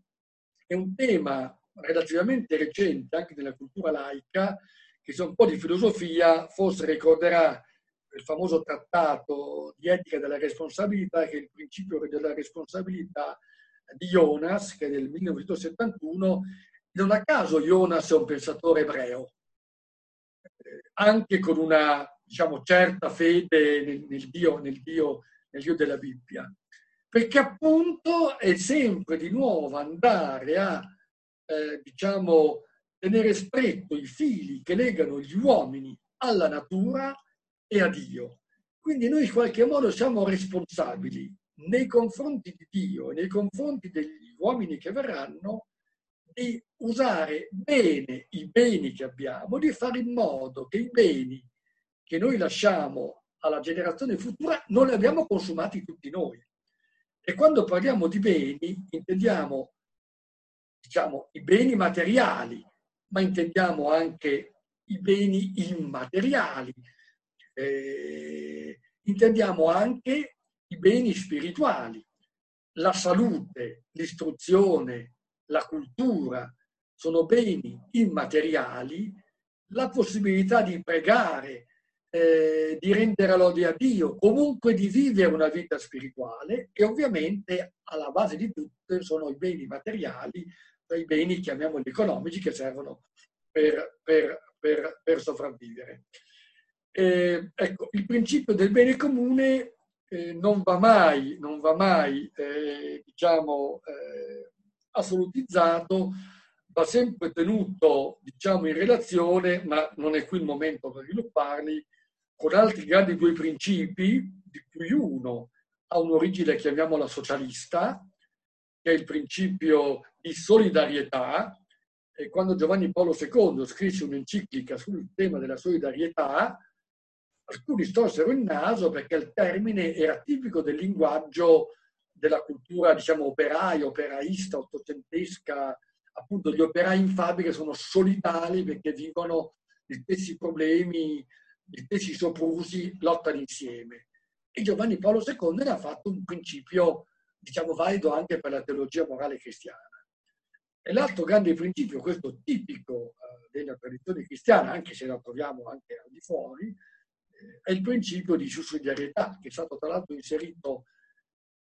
è un tema relativamente recente anche nella cultura laica, che se un po' di filosofia forse ricorderà il famoso trattato di etica della responsabilità, che è il principio della responsabilità di Jonas, che è del 1971, non a caso Jonas è un pensatore ebreo, anche con una diciamo, certa fede nel, nel, Dio, nel, Dio, nel Dio della Bibbia, perché appunto è sempre di nuovo andare a eh, diciamo, tenere stretto i fili che legano gli uomini alla natura e a Dio. Quindi noi in qualche modo siamo responsabili nei confronti di Dio e nei confronti degli uomini che verranno di usare bene i beni che abbiamo, di fare in modo che i beni che noi lasciamo alla generazione futura non li abbiamo consumati tutti noi. E quando parliamo di beni intendiamo diciamo, i beni materiali, ma intendiamo anche i beni immateriali, eh, intendiamo anche i beni spirituali, la salute, l'istruzione, la cultura sono beni immateriali, la possibilità di pregare, eh, di rendere lode a Dio, comunque di vivere una vita spirituale e ovviamente alla base di tutto sono i beni materiali, i beni, chiamiamoli economici, che servono per, per, per, per sopravvivere. Eh, ecco, il principio del bene comune eh, non va mai, non va mai eh, diciamo, eh, assolutizzato, va sempre tenuto diciamo, in relazione, ma non è qui il momento per svilupparli, con altri grandi due principi, di cui uno ha un'origine, chiamiamola socialista, che è il principio di solidarietà. E quando Giovanni Paolo II scrisse un'enciclica sul tema della solidarietà, alcuni storsero il naso perché il termine era tipico del linguaggio della cultura, diciamo, operaia, operaista, ottocentesca, appunto gli operai in fabbrica sono solitari perché vivono gli stessi problemi, gli stessi soprusi, lottano insieme. E Giovanni Paolo II ne ha fatto un principio, diciamo, valido anche per la teologia morale cristiana. E l'altro grande principio, questo tipico eh, della tradizione cristiana, anche se lo troviamo anche al di fuori, eh, è il principio di sussidiarietà, che è stato tra l'altro inserito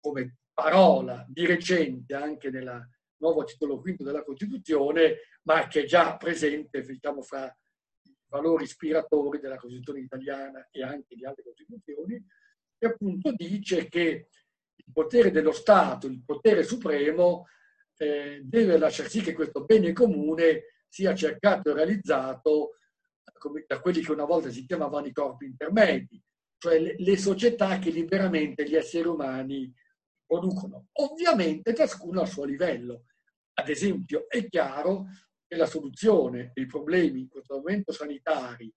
come parola di recente anche nel nuovo titolo quinto della Costituzione, ma che è già presente diciamo, fra valori ispiratori della Costituzione italiana e anche di altre Costituzioni, che appunto dice che il potere dello Stato, il potere supremo, eh, deve lasciar sì che questo bene comune sia cercato e realizzato come, da quelli che una volta si chiamavano i corpi intermedi, cioè le, le società che liberamente gli esseri umani producono. Ovviamente ciascuno al suo livello. Ad esempio, è chiaro che la soluzione dei problemi in questo momento sanitari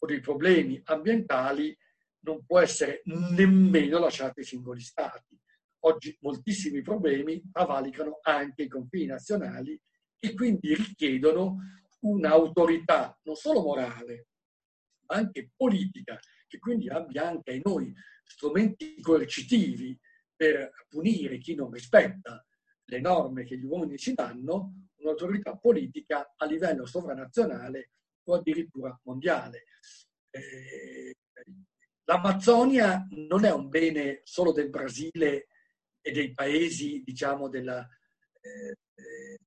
o dei problemi ambientali non può essere nemmeno lasciata ai singoli stati. Oggi moltissimi problemi travalicano anche i confini nazionali e quindi richiedono un'autorità non solo morale, ma anche politica, che quindi abbia anche ai noi strumenti coercitivi per punire chi non rispetta le norme che gli uomini ci danno, un'autorità politica a livello sovranazionale o addirittura mondiale. Eh, L'Amazzonia non è un bene solo del Brasile e dei paesi, diciamo, della, eh, eh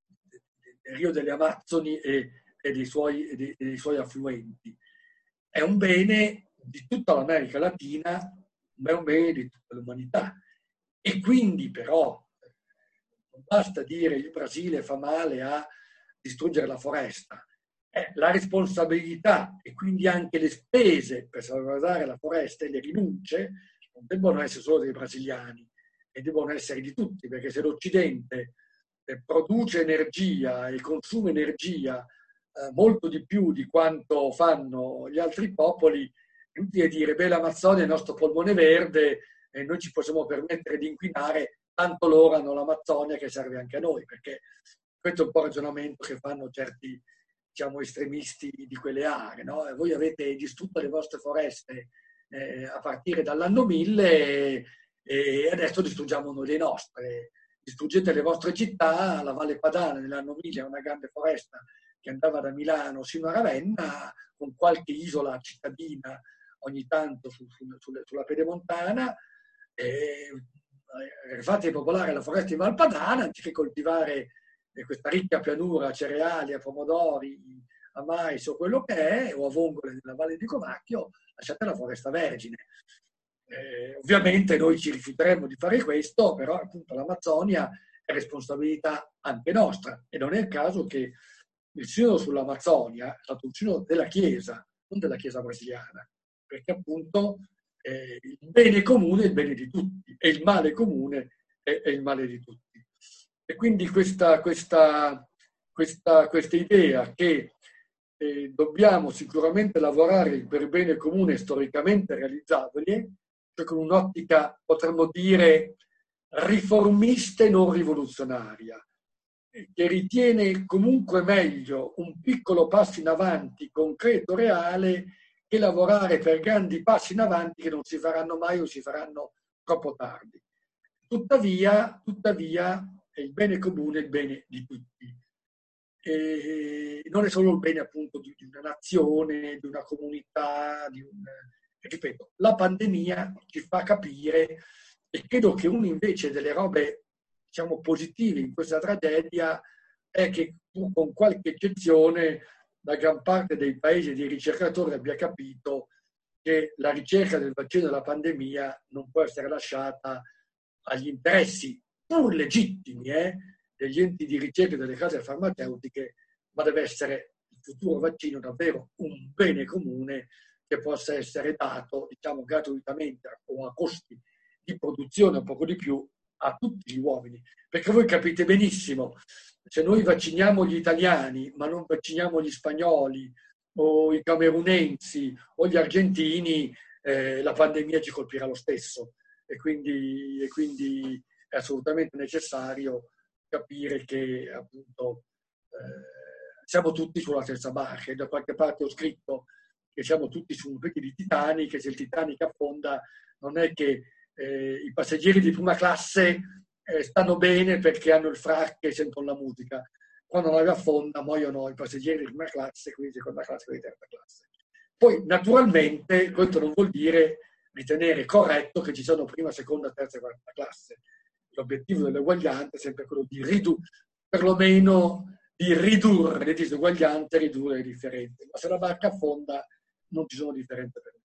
del Rio delle Amazzoni e, e, dei suoi, e, dei, e, dei suoi, affluenti. È un bene di tutta l'America Latina, ma è un bene di tutta l'umanità. E quindi però non basta dire il Brasile fa male a distruggere la foresta. Eh, la responsabilità e quindi anche le spese per salvaguardare la foresta e le rinunce non debbono essere solo dei brasiliani e devono essere di tutti, perché se l'Occidente eh, produce energia e consuma energia eh, molto di più di quanto fanno gli altri popoli, è inutile dire, beh, l'Amazzonia è il nostro polmone verde e noi ci possiamo permettere di inquinare, tanto loro hanno l'Amazzonia che serve anche a noi, perché questo è un po' il ragionamento che fanno certi diciamo, estremisti di quelle aree. No? Voi avete distrutto le vostre foreste eh, a partire dall'anno 1000 e, adesso distruggiamo noi le nostre distruggete le vostre città, la Valle Padana nell'anno 1000 è una grande foresta che andava da Milano sino a Ravenna, con qualche isola cittadina ogni tanto su, su, sulla pedemontana, eh, fate popolare la foresta di Valpadana anziché coltivare eh, questa ricca pianura a cereali, a pomodori, a mais o quello che è, o a vongole nella Valle di Comacchio, lasciate la foresta vergine. Eh, ovviamente noi ci rifiuteremmo di fare questo, però appunto l'Amazzonia è responsabilità anche nostra e non è il caso che il sinodo sull'Amazzonia è stato un sinodo della Chiesa, non della Chiesa brasiliana, perché appunto eh, il bene comune è il bene di tutti e il male comune è, è il male di tutti. E quindi questa, questa, questa, questa idea che eh, dobbiamo sicuramente lavorare per il bene comune storicamente realizzabile, cioè con un'ottica, potremmo dire, riformista e non rivoluzionaria, che ritiene comunque meglio un piccolo passo in avanti concreto, reale, che lavorare per grandi passi in avanti che non si faranno mai o si faranno troppo tardi. Tuttavia, tuttavia è il bene comune il bene di tutti. E non è solo il bene appunto di una nazione, di una comunità, di un, ripeto, la pandemia ci fa capire e credo che una invece delle robe diciamo, positive in questa tragedia è che con qualche eccezione la gran parte dei paesi di ricercatori abbia capito che la ricerca del vaccino della pandemia non può essere lasciata agli interessi pur legittimi eh, degli enti di ricerca delle case farmaceutiche, ma deve essere il futuro vaccino davvero un bene comune che possa essere dato, diciamo, gratuitamente o a costi di produzione un poco di più a tutti gli uomini. Perché voi capite benissimo, se noi vacciniamo gli italiani, ma non vacciniamo gli spagnoli o i camerunensi o gli argentini, eh, la pandemia ci colpirà lo stesso. E quindi, e quindi è assolutamente necessario capire che appunto eh, siamo tutti sulla stessa barca. Da qualche parte ho scritto che siamo tutti su un pezzo di Titanic, che se il Titanic affonda non è che eh, i passeggeri di prima classe eh, stanno bene perché hanno il frac e sentono la musica. Quando la nave affonda muoiono i passeggeri di prima classe, quindi di seconda classe e di terza classe. Poi, naturalmente, questo non vuol dire ritenere corretto che ci siano prima, seconda, terza e quarta classe. L'obiettivo dell'eguaglianza è sempre quello di ridurre, perlomeno di ridurre le disuguaglianze, ridurre le differenze. Ma se la barca affonda, non ci sono differenze per